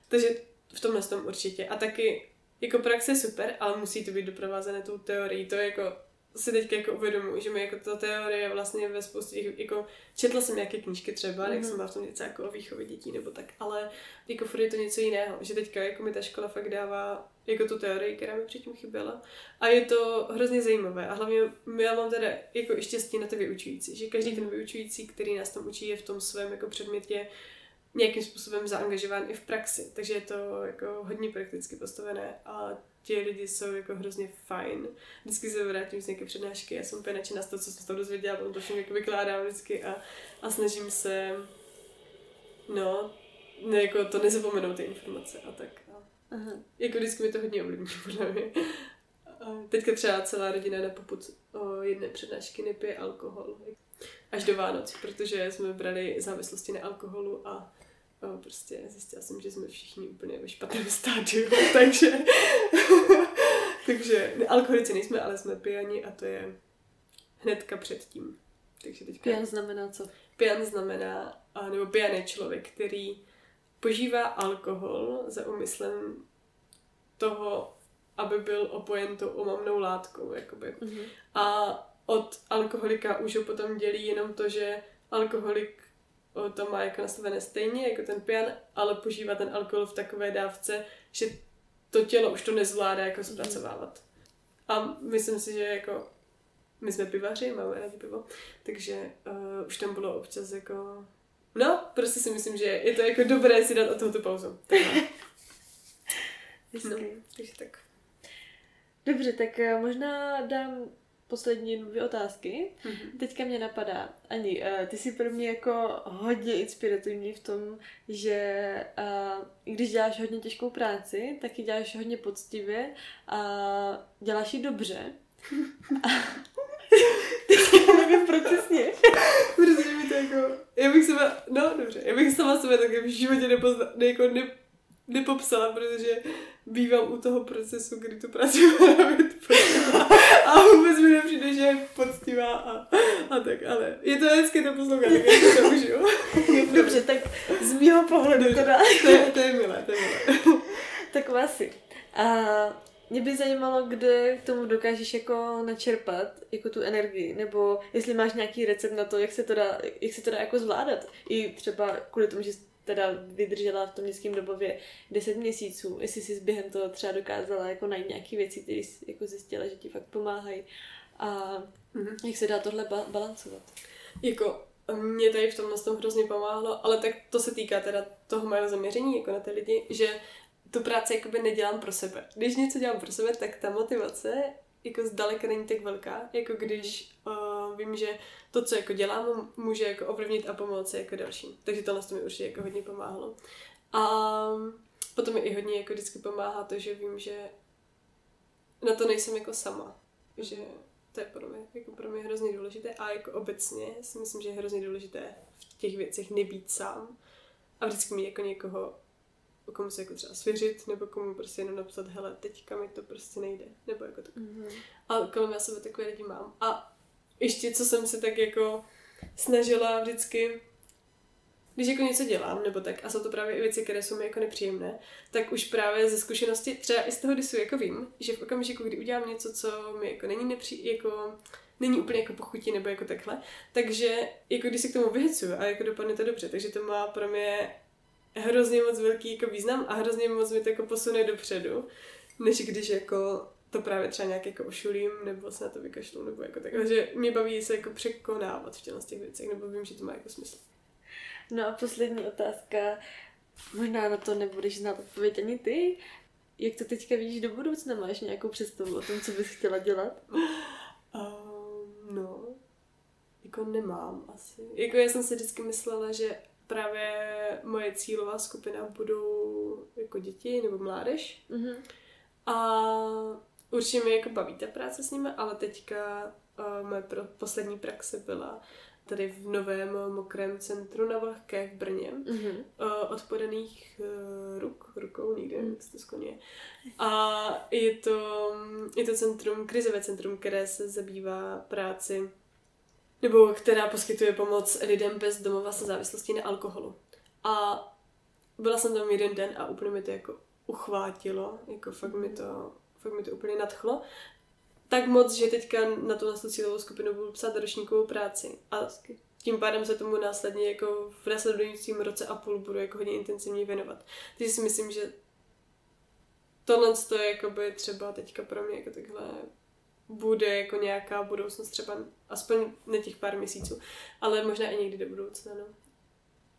B: Takže v tomhle tom určitě. A taky jako praxe je super, ale musí to být doprovázené tou teorií. To je jako si teď jako uvědomuji, že mi jako ta teorie vlastně ve spoustě, těch- jako četla jsem nějaké knížky třeba, jak
A: Mhm.
B: jsem byla v tom něco jako o výchově dětí nebo tak, ale jako furt je to něco jiného, že teďka jako mi ta škola fakt dává jako tu teorii, která mi předtím chyběla a je to hrozně zajímavé a hlavně já mám teda jako i štěstí na ty vyučující, že každý ten vyučující, který nás tam učí, je v tom svém jako předmětě nějakým způsobem zaangažován i v praxi, takže je to jako hodně prakticky postavené a ti lidi jsou jako hrozně fajn. Vždycky se vrátím z nějaké přednášky, já jsem úplně nadšená z toho, co jsem se tam dozvěděla, potom to všem jako vykládám vždycky a, a snažím se, no, ne, jako to nezapomenout ty informace a tak. A,
A: Aha.
B: jako vždycky mi to hodně ovlivní, podle mě. A teďka třeba celá rodina na poput o jedné přednášky nepije alkohol. Až do Vánoc, protože jsme brali závislosti na alkoholu a prostě zjistila jsem, že jsme všichni úplně ve špatném stádiu, takže takže ne, alkoholici nejsme, ale jsme pijani a to je hnedka předtím. Takže teďka
A: Pijan znamená co?
B: Pijan znamená, a, nebo pijan je člověk, který požívá alkohol za úmyslem toho, aby byl opojen tou omamnou látkou, jakoby.
A: Mhm.
B: A od alkoholika už ho potom dělí jenom to, že alkoholik to má jako nastavené stejně jako ten pijan, ale požívá ten alkohol v takové dávce, že to tělo už to nezvládá jako zpracovávat. A myslím si, že jako my jsme pivaři, máme rádi pivo, takže uh, už tam bylo občas jako No, prostě si myslím, že je to jako dobré si dát od tohoto pauzu.
A: Hezky.
B: No, takže tak.
A: Dobře, tak eh, možná dám poslední dvě otázky.
B: Mhm.
A: Teďka mě napadá, Ani, eh, ty jsi pro mě jako hodně inspirativní v tom, že i když děláš hodně těžkou práci, tak ji děláš hodně poctivě a děláš ji dobře. Teďka nevím, proč směješ.
B: Protože mi to jako... Já bych sebe... No, dobře. Já bych sama sebe taky v životě nepozna, ne, jako ne, nepopsala, protože bývám u toho procesu, kdy tu práci mám. A vůbec mi nepřijde, že je poctivá a, a tak, ale je to hezké to poslouchat, tak já to užiju.
A: Dobře, tak z mýho pohledu
B: Dobře.
A: teda.
B: To je, to je milé, to je milé.
A: Taková si. A mě by zajímalo, kde k tomu dokážeš jako načerpat jako tu energii, nebo jestli máš nějaký recept na to, jak se to dá, jak se to dá jako zvládat. I třeba kvůli tomu, že teda vydržela v tom dětském dobově 10 měsíců, jestli jsi během toho třeba dokázala jako najít nějaké věci, které jsi jako zjistila, že ti fakt pomáhají. A
B: Mhm.
A: jak se dá tohle ba- balancovat.
B: Jako mě tady v tomhle tom hrozně pomáhalo, ale tak to se týká teda toho mého zaměření jako na ty lidi, že tu práci jakoby nedělám pro sebe. Když něco dělám pro sebe, tak ta motivace jako zdaleka není tak velká, jako když uh, vím, že to, co jako dělám, může jako ovlivnit a pomoci jako dalším. Takže tohle to mi určitě jako hodně pomáhalo. A potom mi i hodně jako vždycky pomáhá to, že vím, že na to nejsem jako sama. Že to je pro mě, jako pro mě hrozně důležité a jako obecně si myslím, že je hrozně důležité v těch věcech nebýt sám a vždycky mít jako někoho, komu se jako třeba svěřit, nebo komu prostě jenom napsat, hele, teďka mi to prostě nejde, nebo jako tak. Mm-hmm. A kolem já sebe takové lidi mám. A ještě, co jsem se tak jako snažila vždycky, když jako něco dělám, nebo tak, a jsou to právě i věci, které jsou mi jako nepříjemné, tak už právě ze zkušenosti, třeba i z toho disu jako vím, že v okamžiku, kdy udělám něco, co mi jako není nepří, jako není úplně jako pochutí nebo jako takhle, takže jako když se k tomu vyhecuju a jako dopadne to dobře, takže to má pro mě hrozně moc velký jako význam a hrozně moc mi to jako posune dopředu, než když jako to právě třeba nějak jako ošulím, nebo se na to vykašlu, nebo jako tak. Takže mě baví se jako překonávat v těch věcech, nebo vím, že to má jako smysl.
A: No a poslední otázka, možná na to nebudeš znát odpověď ani ty. Jak to teďka vidíš do budoucna? Máš nějakou představu o tom, co bys chtěla dělat?
B: Um, no, jako nemám asi. Jako já jsem si vždycky myslela, že právě moje cílová skupina budou jako děti nebo mládež. Mm-hmm. A určitě mi jako baví ta práce s nimi, ale teďka uh, moje pro, poslední praxe byla tady v novém mokrém centru na Vlhké v Brně mm-hmm. uh, od podaných uh, ruk, rukou, nikdy nevím, jak se to skloně. A je to, je to centrum, krizové centrum, které se zabývá práci nebo která poskytuje pomoc lidem bez domova se závislostí na alkoholu. A byla jsem tam jeden den a úplně mi to jako uchvátilo, jako fakt mi to, fakt mi to úplně nadchlo. Tak moc, že teďka na tu, cílovou skupinu budu psát ročníkovou práci. A tím pádem se tomu následně jako v následujícím roce a půl budu jako hodně intenzivně věnovat. Takže si myslím, že tohle je jakoby třeba teďka pro mě jako takhle bude jako nějaká budoucnost třeba aspoň na těch pár měsíců, ale možná i někdy do budoucna, no.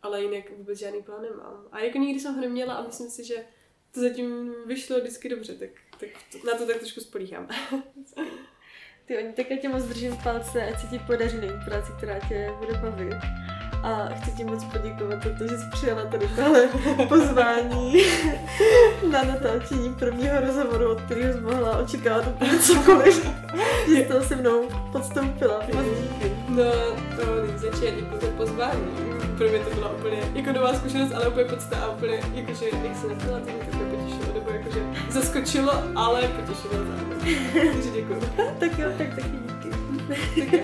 B: Ale jinak vůbec žádný plán nemám. A jako nikdy jsem ho neměla a myslím si, že to zatím vyšlo vždycky dobře, tak, tak na to tak trošku spolíhám.
A: Ty oni tak já tě moc držím palce, ať se ti podaří nejít práci, která tě bude bavit a chci ti moc poděkovat za to, že jsi přijala tady tohle pozvání na natáčení prvního rozhovoru, od kterého jsi mohla očekávat úplně cokoliv. že jsi to se mnou podstoupila. Moc díky.
B: No, to není děkuji za pozvání. Pro mě to byla úplně jako nová zkušenost, ale úplně podsta a úplně, jakože, jak se nepila, to mě to potěšilo, nebo jakože zaskočilo, ale potěšilo zároveň. Takže děkuji.
A: tak jo, tak taky díky.
B: tak jo.